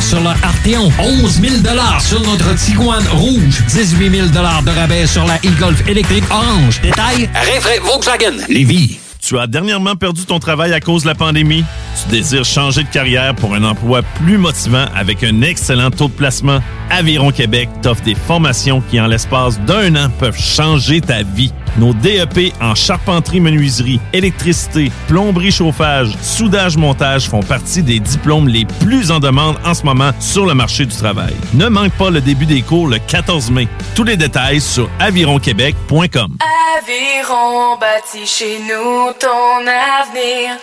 S10: sur le Arteon, 11 000 sur notre Tiguan Rouge, 18 000 de rabais sur la e-Golf électrique orange. Détail, Rinfraie Volkswagen Levy.
S14: Tu as dernièrement perdu ton travail à cause de la pandémie? Tu désires changer de carrière pour un emploi plus motivant avec un excellent taux de placement? Aviron Québec t'offre des formations qui, en l'espace d'un an, peuvent changer ta vie. Nos DEP en charpenterie, menuiserie, électricité, plomberie, chauffage, soudage, montage font partie des diplômes les plus en demande en ce moment sur le marché du travail. Ne manque pas le début des cours le 14 mai. Tous les détails sur avironquebec.com.
S12: Aviron bâti chez nous ton avenir.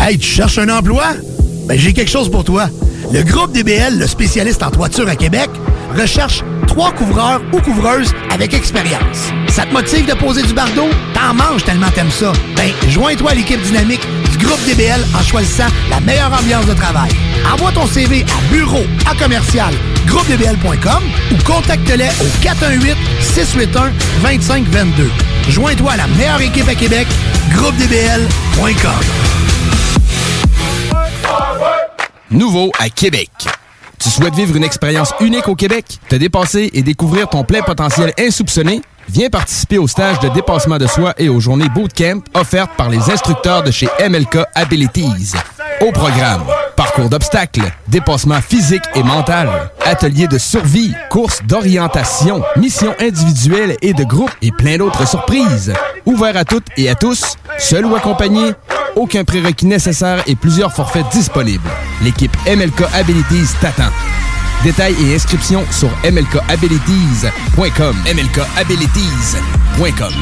S22: Hey, tu cherches un emploi? Ben, j'ai quelque chose pour toi. Le groupe DBL, le spécialiste en toiture à Québec, recherche trois couvreurs ou couvreuses avec expérience. Ça te motive de poser du bardeau? T'en manges tellement t'aimes ça. Ben, joins-toi à l'équipe dynamique du groupe DBL en choisissant la meilleure ambiance de travail. Envoie ton CV à bureau à commercial groupedbl.com ou contacte-les au 418 681 2522. Joins-toi à la meilleure équipe à Québec, groupedbl.com.
S37: Nouveau à Québec. Tu souhaites vivre une expérience unique au Québec, te dépasser et découvrir ton plein potentiel insoupçonné? Viens participer au stage de dépassement de soi et aux journées bootcamp offertes par les instructeurs de chez MLK Abilities. Au programme, parcours d'obstacles, dépassement physique et mental, ateliers de survie, courses d'orientation, missions individuelles et de groupe et plein d'autres surprises. Ouvert à toutes et à tous, seul ou accompagné, aucun prérequis nécessaire et plusieurs forfaits disponibles. L'équipe MLK Abilities t'attend. Détails et inscriptions sur mlkabilities.com. mlkabilities.com.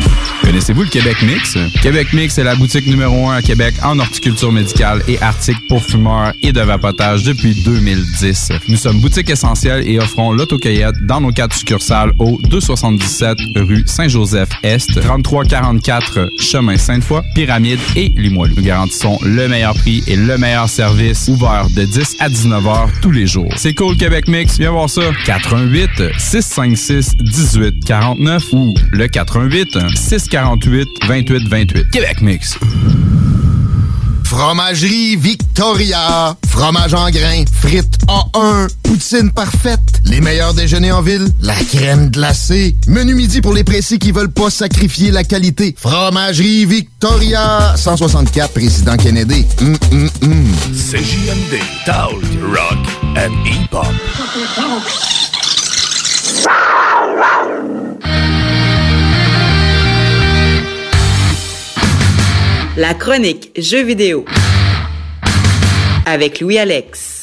S13: Connaissez-vous le Québec Mix? Québec Mix est la boutique numéro 1 à Québec en horticulture médicale et articles pour fumeurs et de vapotage depuis 2010. Nous sommes boutique essentielle et offrons l'autocueillette dans nos quatre succursales au 277 rue Saint-Joseph-Est, 3344 chemin Sainte-Foy, Pyramide et Limoilou. Nous garantissons le meilleur prix et le meilleur service ouvert de 10 à 19 heures tous les jours. C'est cool Québec Mix, viens voir ça. 88 656 18 49 ou le 88 648 28 28. Québec Mix.
S21: Fromagerie Victoria. Fromage en grains. Frites A1. Poutine parfaite. Les meilleurs déjeuners en ville. La crème glacée. Menu midi pour les précis qui veulent pas sacrifier la qualité. Fromagerie Victoria. 164 Président Kennedy.
S14: CJMD, Talk, Rock and Hip-Hop.
S8: La chronique Jeux vidéo avec Louis Alex.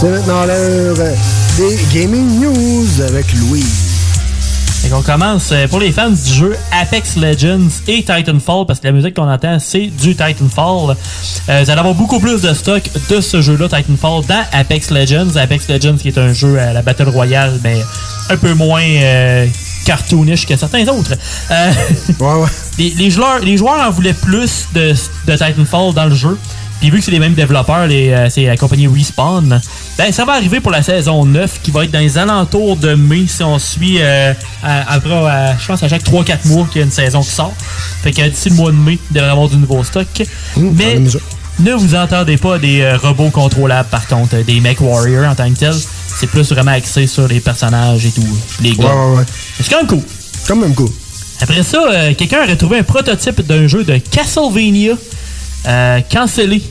S4: C'est maintenant l'heure des Gaming News avec Louis.
S5: Et on commence euh, pour les fans du jeu Apex Legends et Titanfall, parce que la musique qu'on entend, c'est du Titanfall. Euh, vous allez avoir beaucoup plus de stock de ce jeu-là, Titanfall, dans Apex Legends. Apex Legends qui est un jeu à la Battle Royale, mais un peu moins euh, cartoonish que certains autres. Euh, Les, les joueurs, les joueurs en voulaient plus de, de Titanfall dans le jeu. Puis vu que c'est les mêmes développeurs, les, euh, c'est la compagnie Respawn, ben ça va arriver pour la saison 9 qui va être dans les alentours de mai si on suit euh, à- après, à- je pense à chaque 3-4 mois qu'il y a une saison qui sort. Fait que d'ici le mois de mai, il devrait y avoir du nouveau stock. Mais ne vous entendez pas des euh, robots contrôlables par contre, euh, des mech warriors en tant que tels. C'est plus vraiment axé sur les personnages et tout, les gars.
S4: Ouais, ouais, ouais.
S5: C'est quand même cool.
S4: Quand même cool.
S5: Après ça, euh, quelqu'un aurait trouvé un prototype d'un jeu de Castlevania euh, cancellé.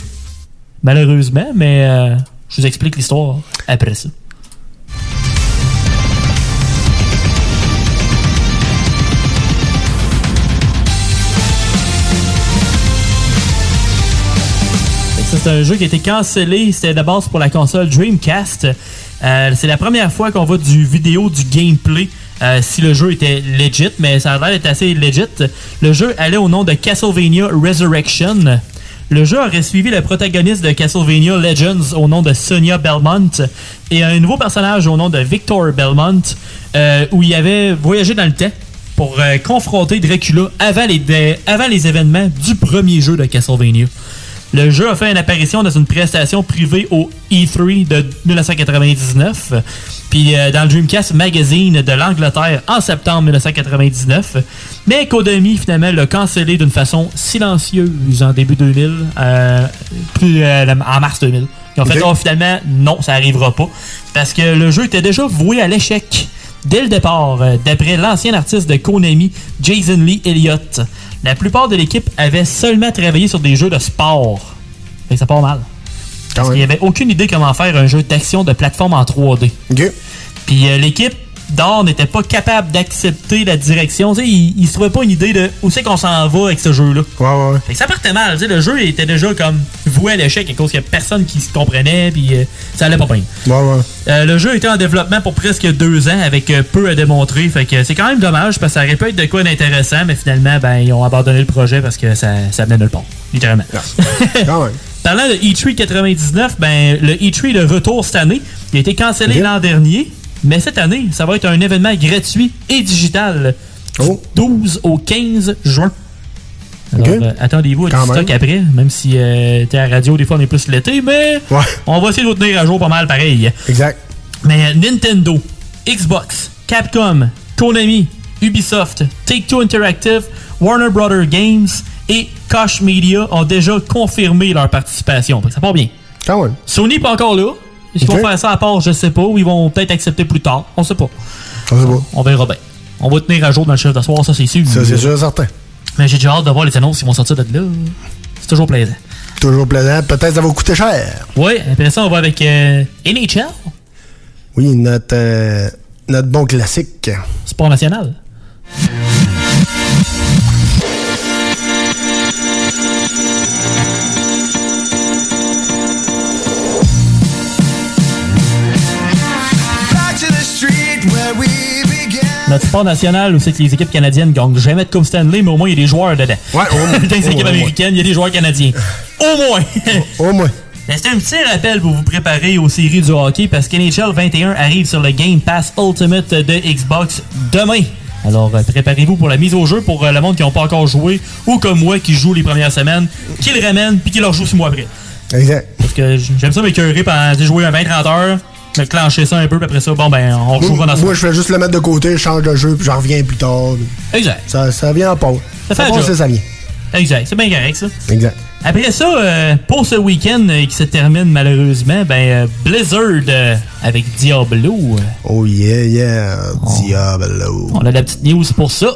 S5: Malheureusement, mais euh, je vous explique l'histoire après ça. C'est un jeu qui a été cancellé. C'était base pour la console Dreamcast. Euh, c'est la première fois qu'on voit du vidéo, du gameplay. euh, si le jeu était legit, mais ça a l'air d'être assez legit. Le jeu allait au nom de Castlevania Resurrection. Le jeu aurait suivi le protagoniste de Castlevania Legends au nom de Sonia Belmont et un nouveau personnage au nom de Victor Belmont euh, où il avait voyagé dans le temps pour euh, confronter Dracula avant les, dé- avant les événements du premier jeu de Castlevania. Le jeu a fait une apparition dans une prestation privée au E3 de 1999, puis euh, dans le Dreamcast Magazine de l'Angleterre en septembre 1999. Mais Konami finalement l'a cancellé d'une façon silencieuse en début 2000, euh, plus, euh, en mars 2000. Ils ont fait
S4: Ok.
S5: oh, finalement non, ça arrivera pas parce que le jeu était déjà voué à l'échec dès le départ, euh, d'après l'ancien artiste de Konami, Jason Lee Elliott. La plupart de l'équipe avait seulement travaillé sur des jeux de sport. Fait que ça part mal. Parce qu'il n'y avait aucune idée comment faire un jeu d'action de plateforme en 3D. Puis euh, l'équipe d'or n'était pas capable d'accepter la direction. Tu sais, il, il se trouvait pas une idée de où c'est qu'on s'en va avec ce jeu-là.
S4: Ouais, ouais, ouais.
S5: Fait que ça partait mal. tu sais, Le jeu était déjà comme voué à l'échec à cause qu'il y a personne qui se comprenait, puis euh, ça allait pas bien.
S4: Ouais, ouais.
S5: Euh, le jeu était en développement pour presque deux ans avec euh, peu à démontrer. Fait que c'est quand même dommage parce que ça aurait pu être de quoi d'intéressant, mais finalement, ben, ils ont abandonné le projet parce que ça, ça venait nulle part. Littéralement.
S4: Quand même.
S5: Parlant de E3 99, ben, le E3 de retour cette année, il a été cancellé l'an dernier, mais cette année, ça va être un événement gratuit et digital. Du 12 au 15 juin. Alors, euh, attendez-vous à du stock
S4: même.
S5: après, même si euh, t'es à la radio, des fois on est plus l'été, mais on va essayer de vous tenir à jour pas mal pareil.
S4: Exact.
S5: Mais euh, Nintendo, Xbox, Capcom, Konami, Ubisoft, Take-Two Interactive, Warner Brother Games et Koch Media ont déjà confirmé leur participation. Ça part bien.
S4: Quand même.
S5: Sony pas encore là.
S4: Ok.
S5: vont faire ça à part, je sais pas, ou ils vont peut-être accepter plus tard. On sait pas.
S4: On sait pas.
S5: On verra bien. On va tenir à jour dans le chef de soir, ça c'est sûr.
S4: Ça, c'est sûr, certain.
S5: Mais j'ai déjà hâte de voir les annonces qui vont sortir de là. C'est toujours plaisant.
S4: Toujours plaisant. Peut-être ça va coûter cher.
S5: Ouais, après ça, on va avec euh, NHL,
S4: Oui, notre, euh, notre bon classique.
S5: sport national. Notre sport national où c'est que les équipes canadiennes gagnent jamais de Coupe Stanley, mais au moins il y a des joueurs dedans.
S4: Ouais, au moins.
S5: Dans les équipes américaines, il y a des joueurs canadiens. Au moins!
S4: Au moins.
S5: Ben, C'est un petit rappel pour vous préparer aux séries du hockey parce qu'NHL 21 arrive sur le Game Pass Ultimate de Xbox demain. Alors euh, préparez-vous pour la mise au jeu pour euh, le monde qui n'ont pas encore joué ou comme moi qui joue les premières semaines, qui le ramène puis qui leur joue six mois après.
S4: Exact.
S5: Parce que j'aime ça m'écœurer pendant j'ai joué un 20-30 heures, me clencher ça un peu, puis après ça, bon ben on rejouera dans
S4: Moi,
S5: ce
S4: moi, je fais juste le mettre de côté, je change de jeu, puis j'en reviens plus tard.
S5: Exact.
S4: Ça, ça vient en pause.
S5: Ça fait
S4: Ça ça vient.
S5: Exact, c'est bien correct ça.
S4: Exact.
S5: Après ça, euh, pour ce week-end euh, qui se termine malheureusement, ben euh, Blizzard avec Diablo.
S4: Oh yeah, yeah. Diablo.
S5: On a la petite news pour ça.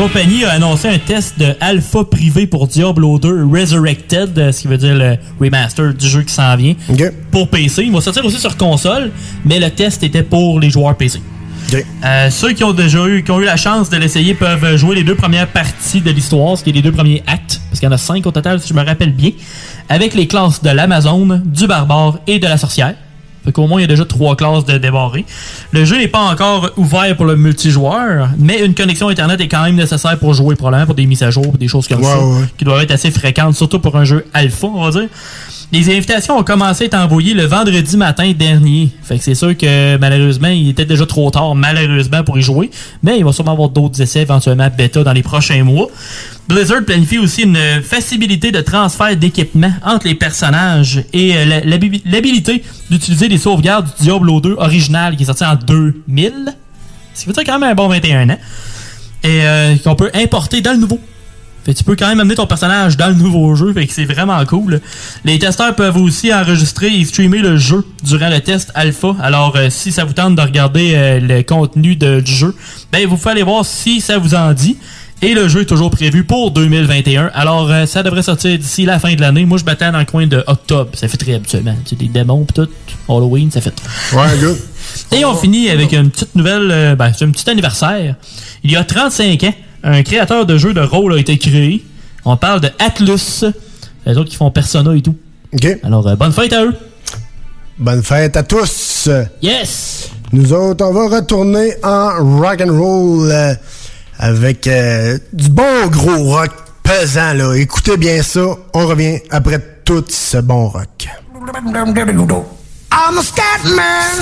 S5: Compagnie a annoncé un test de alpha privé pour Diablo 2 Resurrected, euh, ce qui veut dire le remaster du jeu qui s'en vient, pour PC. Il va sortir aussi sur console, mais le test était pour les joueurs PC. Euh, ceux qui ont déjà eu, qui ont eu la chance de l'essayer peuvent jouer les deux premières parties de l'histoire, ce qui est les deux premiers actes, parce qu'il y en a cinq au total, si je me rappelle bien, avec les classes de l'Amazone, du barbare et de la sorcière. Fait qu'au moins, il y a déjà trois classes de débarrés. Le jeu n'est pas encore ouvert pour le multijoueur, mais une connexion Internet est quand même nécessaire pour jouer, probablement pour des mises à jour, pour des choses comme ça,
S4: ouais.
S5: qui doivent être assez fréquentes, surtout pour un jeu alpha, on va dire. Les invitations ont commencé à être envoyées le vendredi matin dernier. Fait que c'est sûr que malheureusement, il était déjà trop tard, malheureusement, pour y jouer. Mais il va sûrement avoir d'autres essais, éventuellement bêta dans les prochains mois. Blizzard planifie aussi une facilité de transfert d'équipement entre les personnages et euh, l'habilité d'utiliser les sauvegardes du Diablo 2 original qui est sorti en 2000. Ce qui veut quand même un bon 21 ans. Et euh, qu'on peut importer dans le nouveau. Fait tu peux quand même amener ton personnage dans le nouveau jeu, fait que c'est vraiment cool. Les testeurs peuvent aussi enregistrer et streamer le jeu durant le test alpha. Alors euh, si ça vous tente de regarder le contenu du jeu, ben vous pouvez aller voir si ça vous en dit. Et le jeu est toujours prévu pour 2021. Alors euh, ça devrait sortir d'ici la fin de l'année. Moi je m'attends dans le coin de octobre. Ça fait très habituellement. Tu sais, des démons pis tout. Halloween, ça fait.
S4: Ouais, good.
S5: Et on finit avec une petite nouvelle, euh, ben, c'est un petit anniversaire. Il y a 35 ans, un créateur de jeux de rôle a été créé. On parle de Atlus. Les autres qui font Persona et tout.
S4: OK.
S5: Alors, euh, bonne fête à eux.
S4: Bonne fête à tous.
S5: Yes!
S4: Nous autres, on va retourner en rock and roll avec euh, du bon gros rock pesant là. Écoutez bien ça. On revient après tout ce bon rock.
S36: I'm a scat man.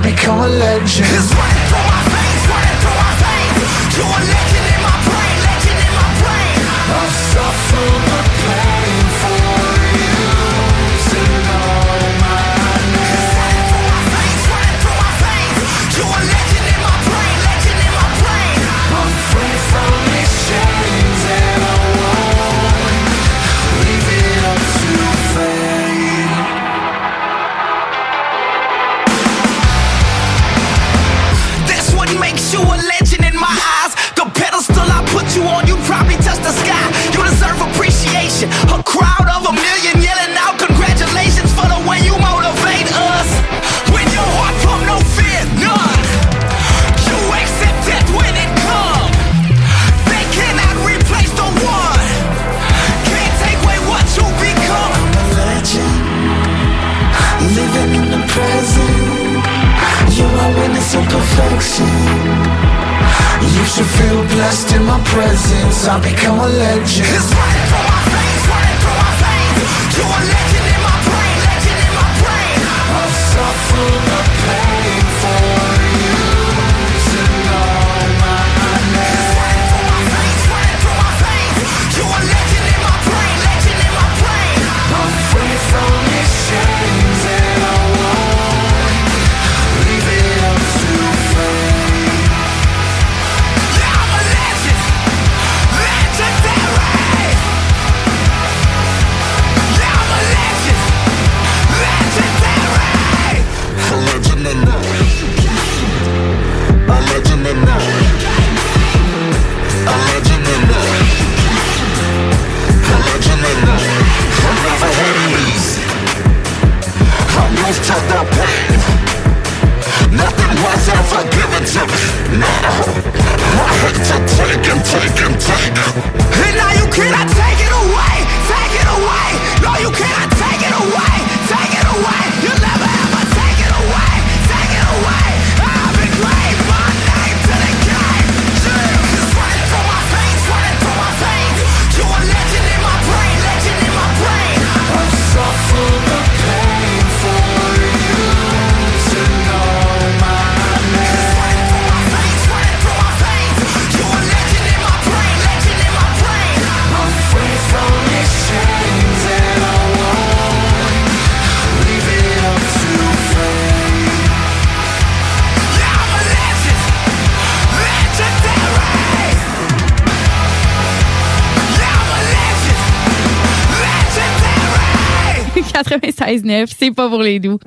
S36: Presence. I become a legend.
S38: 96.9, c'est pas pour les doux.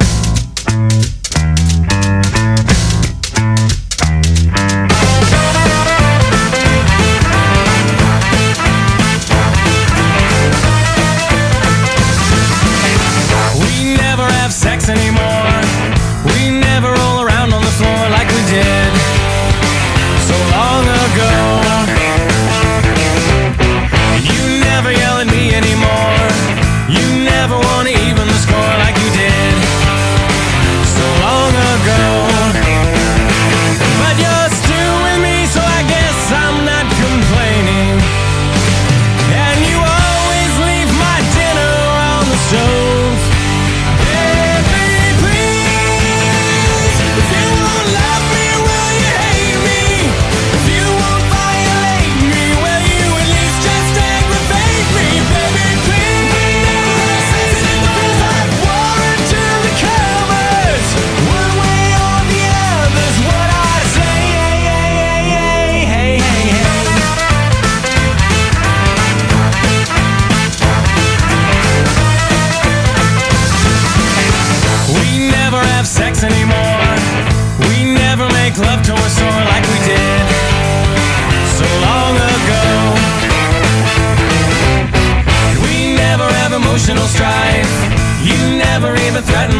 S36: personal strife. You never even threatened.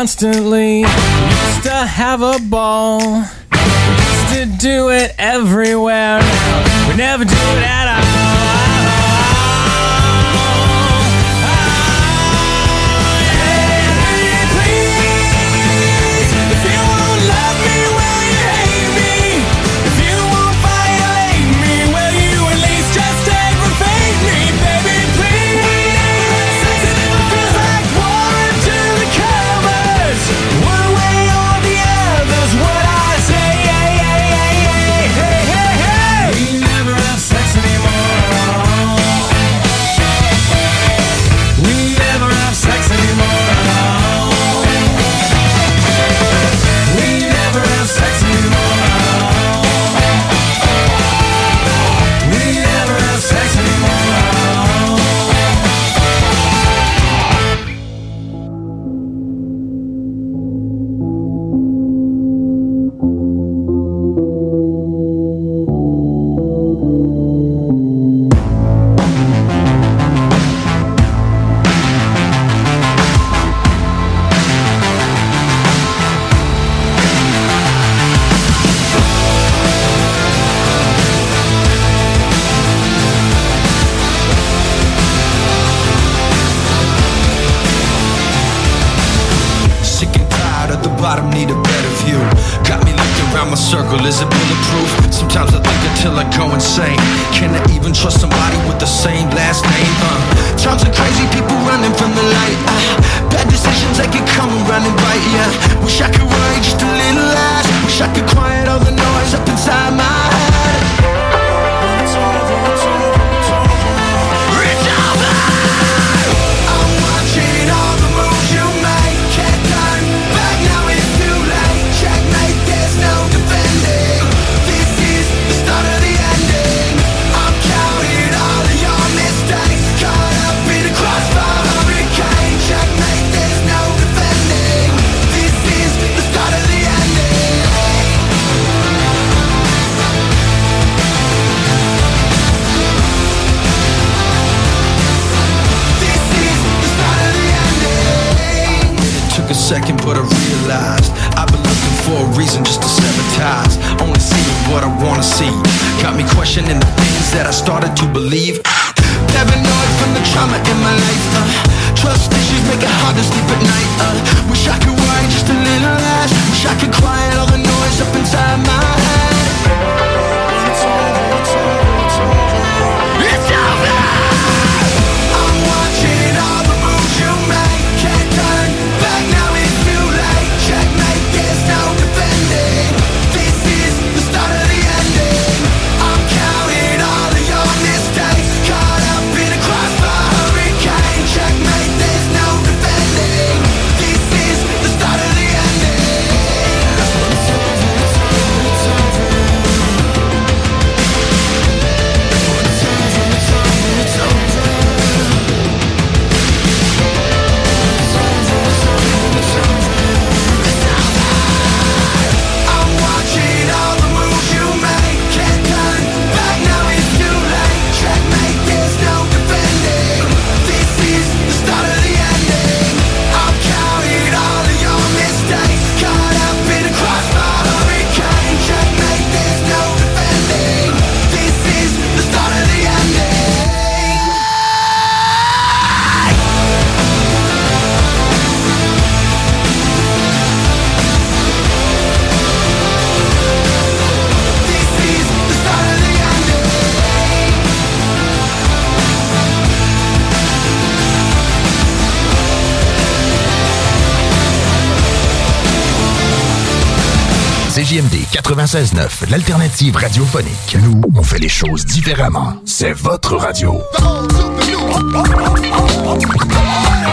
S36: constantly. Used to have a ball. Used to do it everywhere. We never do it
S33: 96.9, l'alternative radiophonique. Nous, on fait les choses différemment. C'est votre radio.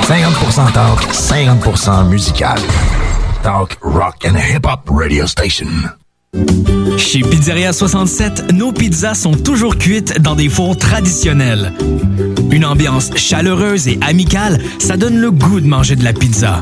S33: 50% talk, 50% musical. Talk, rock and hip-hop radio station.
S20: Chez Pizzeria 67, nos pizzas sont toujours cuites dans des fours traditionnels. Une ambiance chaleureuse et amicale, ça donne le goût de manger de la pizza.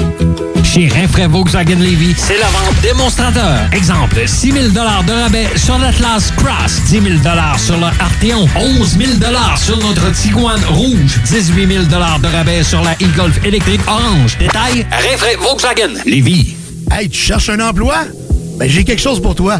S10: Chez Rinfraie Volkswagen Levy, c'est la vente démonstrateur. Exemple, 6 000 de rabais sur l'Atlas Cross, 10 000 sur le Arteon, 11 000 sur notre Tiguan Rouge, 18 000 de rabais sur la e-Golf électrique orange. Détail, Rinfraie Volkswagen Levy.
S22: Hey, tu cherches un emploi? Ben, j'ai quelque chose pour toi.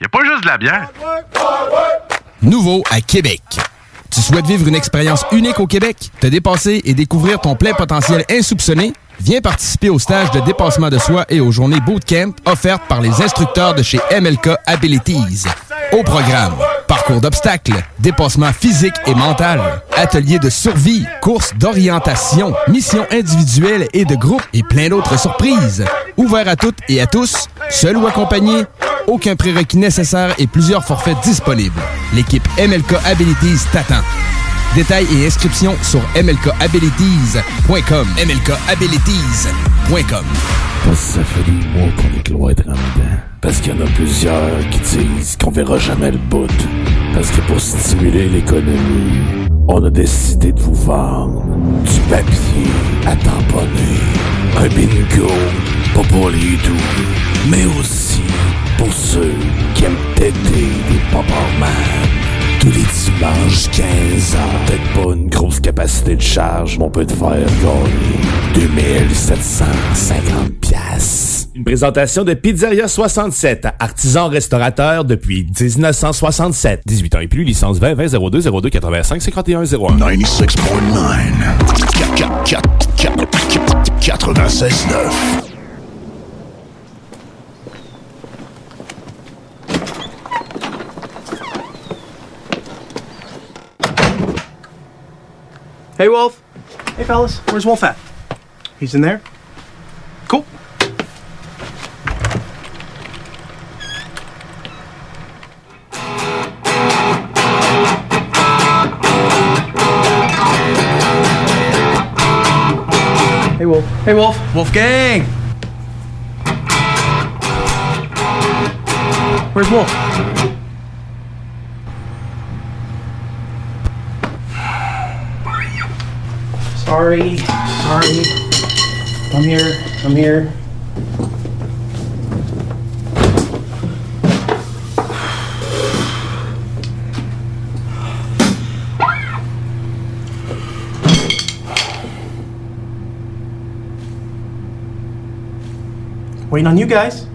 S39: y a pas juste de la bière.
S37: Nouveau à Québec. Tu souhaites vivre une expérience unique au Québec, te dépasser et découvrir ton plein potentiel insoupçonné? Viens participer au stage de dépassement de soi et aux journées bootcamp offertes par les instructeurs de chez MLK Abilities. Au programme, parcours d'obstacles, dépassement physique et mental, ateliers de survie, courses d'orientation, missions individuelles et de groupe et plein d'autres surprises. Ouvert à toutes et à tous, seul ou accompagné, aucun prérequis nécessaire et plusieurs forfaits disponibles. L'équipe MLK Abilities t'attend. Détails et inscriptions sur mlkabilities.com. mlkabilities.com.
S14: Parce que ça fait des mois qu'on est cloître en dedans. Parce qu'il y en a plusieurs qui disent qu'on verra jamais le bout. Parce que pour stimuler l'économie, on a décidé de vous vendre du papier à tamponner. Un bingo, pas pour les doux, mais aussi pour ceux qui aiment péter des pop man tous les dimanches 15 ans. Peut-être pas une grosse capacité de charge, mais on peut te faire gagner 2750 piastres.
S40: Une
S14: présentation de Pizzeria 67, artisan restaurateur depuis 1967. 18 ans et plus, licence 20 20 02 02 85 51 01.
S33: 96.9. 96.9.
S8: Hey, Wolf. Hey, fellas. Where's Wolf at? He's in there? Cool. Hey, Wolf. Hey, Wolf. Wolf Gang. Where's Wolf? Sorry. I'm here. I'm here. Waiting on you guys.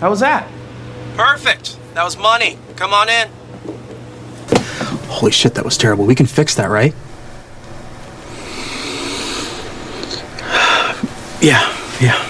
S33: How was that?
S41: Perfect. That was money. Come on in.
S33: Holy shit, that was terrible. We can fix that, right? yeah, yeah.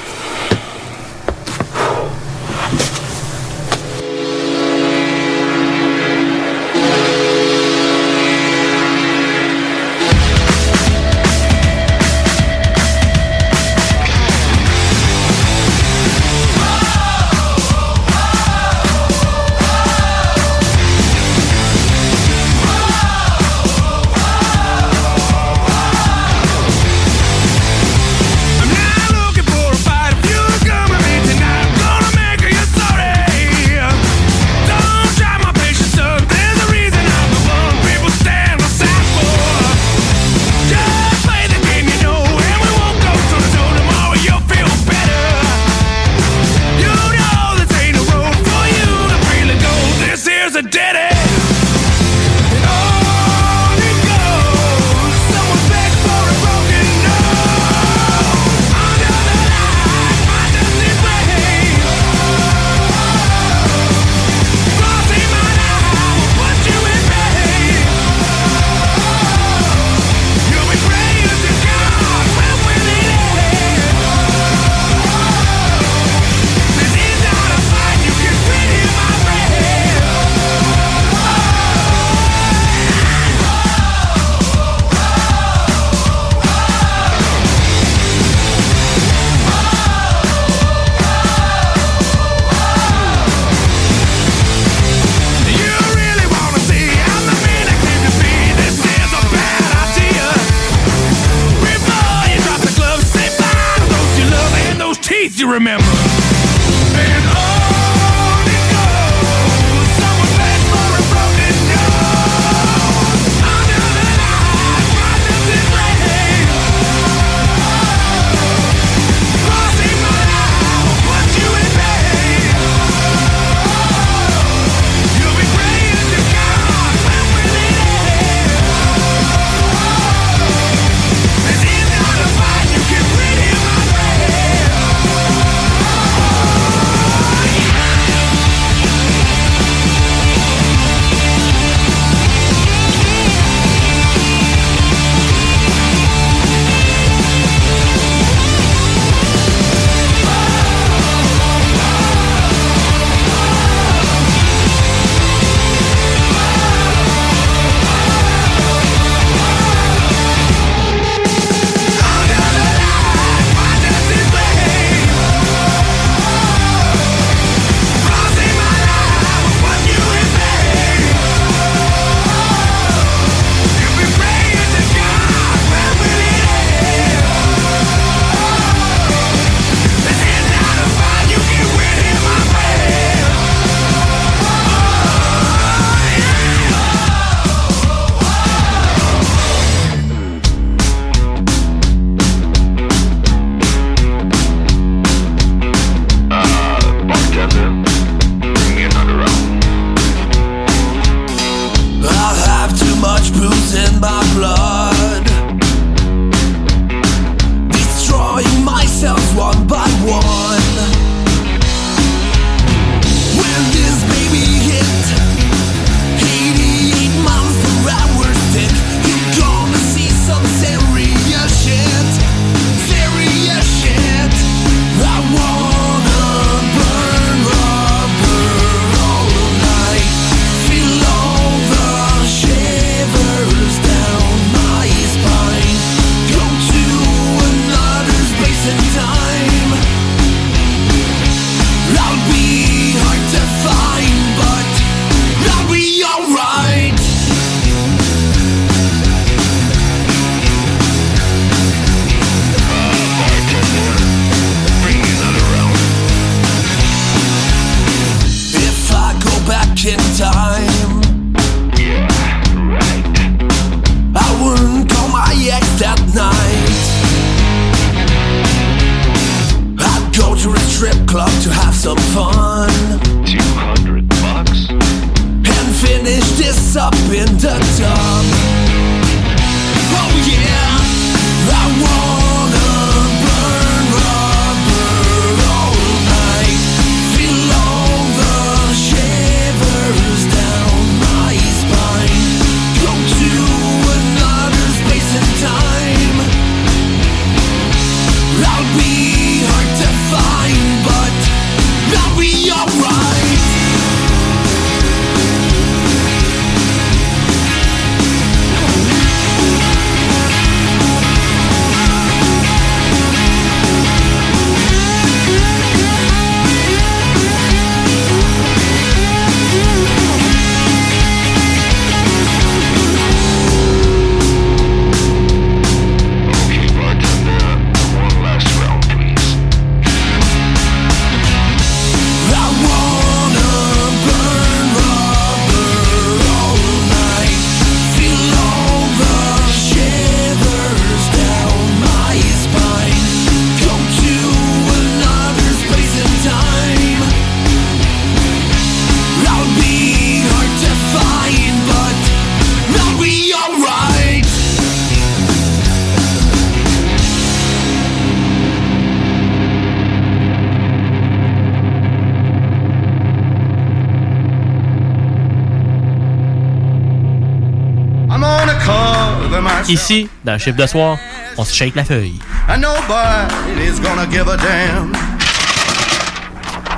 S42: Ici, dans le chiffre de soir, on se shake la feuille.
S36: And nobody's gonna give a damn.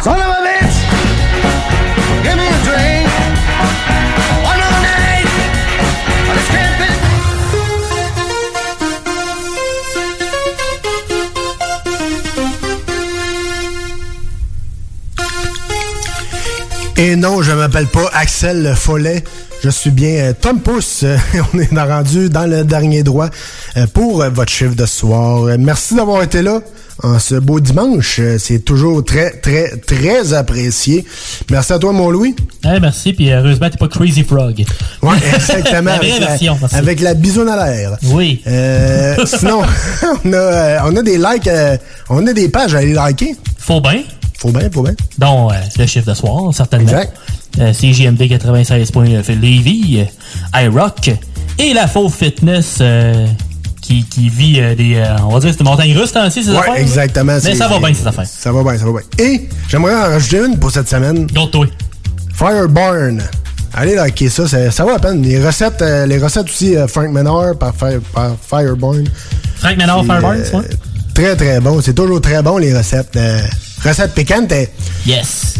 S36: Son of a bitch, give me a drink. One more night, let's camp it.
S4: Et non, je m'appelle pas Axel Follet. Je suis bien euh, Tom Pousse. On est rendu dans le dernier droit euh, pour euh, votre chiffre de ce soir. Merci d'avoir été là en ce beau dimanche. C'est toujours très, très, très apprécié. Merci à toi, mon Louis.
S42: Eh, merci, puis heureusement, t'es pas Crazy Frog.
S4: Ouais, exactement.
S42: la vraie
S4: avec,
S42: version. merci.
S4: avec la bisoune à l'air.
S42: Oui.
S4: Euh, sinon, on a, on a des likes, on a des pages à aller liker.
S42: Faut bien.
S4: Faut bien, faut bien.
S42: dont euh, le chiffre de soir, certainement. Euh, CJMD 96.9 Lévis, euh, iRock et la Faux Fitness euh, qui, qui vit euh, des. euh, on va dire, c'est des montagnes russes, hein, aussi, ces
S4: Ouais,
S42: affaires.
S4: exactement.
S42: Mais ça va bien, ces affaires.
S4: Ça va bien, ça va bien. Et j'aimerais en rajouter une pour cette semaine.
S42: toi.
S4: Fireburn. Allez liker ça, ça, ça vaut la peine. Les recettes, euh, les recettes aussi, euh, Frank Menard par, Fire- par Fireburn.
S42: Frank Menard, Fireburn,
S4: euh,
S42: c'est?
S4: Très, très bon. C'est toujours très bon, les recettes. euh, recettes piquantes. euh.
S42: Yes.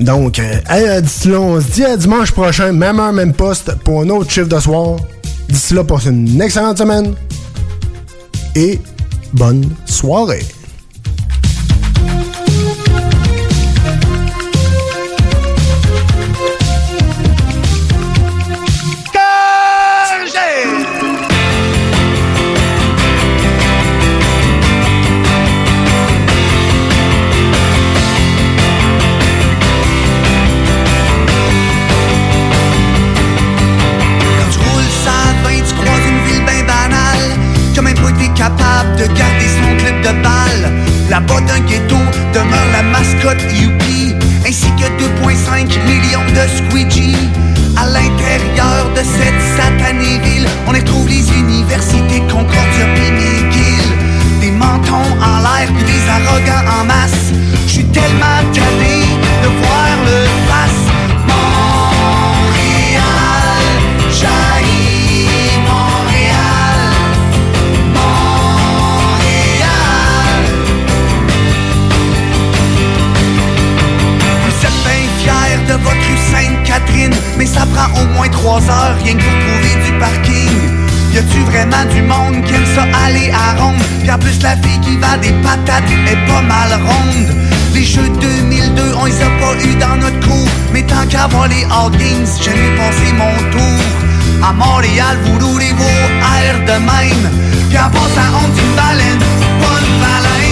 S4: Donc, euh, euh, d'ici là, on se dit à dimanche prochain, même heure, même poste, pour un autre chiffre de soir. D'ici là, passez une excellente semaine. Et bonne soirée.
S36: Là-bas d'un ghetto demeure la mascotte Yuppie Ainsi que 2,5 millions de squeegee. À l'intérieur de cette satanée ville On y retrouve les universités Concordia puis Des mentons en l'air puis des arrogants en Sainte-Catherine, mais ça prend au moins trois heures rien que pour trouver du parking. Y a-tu vraiment du monde qui aime ça aller à ronde? Puis en plus la fille qui vend des patates est pas mal ronde. Les jeux 2002, on les a pas eu dans notre cours. Mais tant qu'à voir les All Games, j'aime passer mon tour. À Montréal, vous roulez vos airs de même. Puis en passant, on dit baleine, une baleine.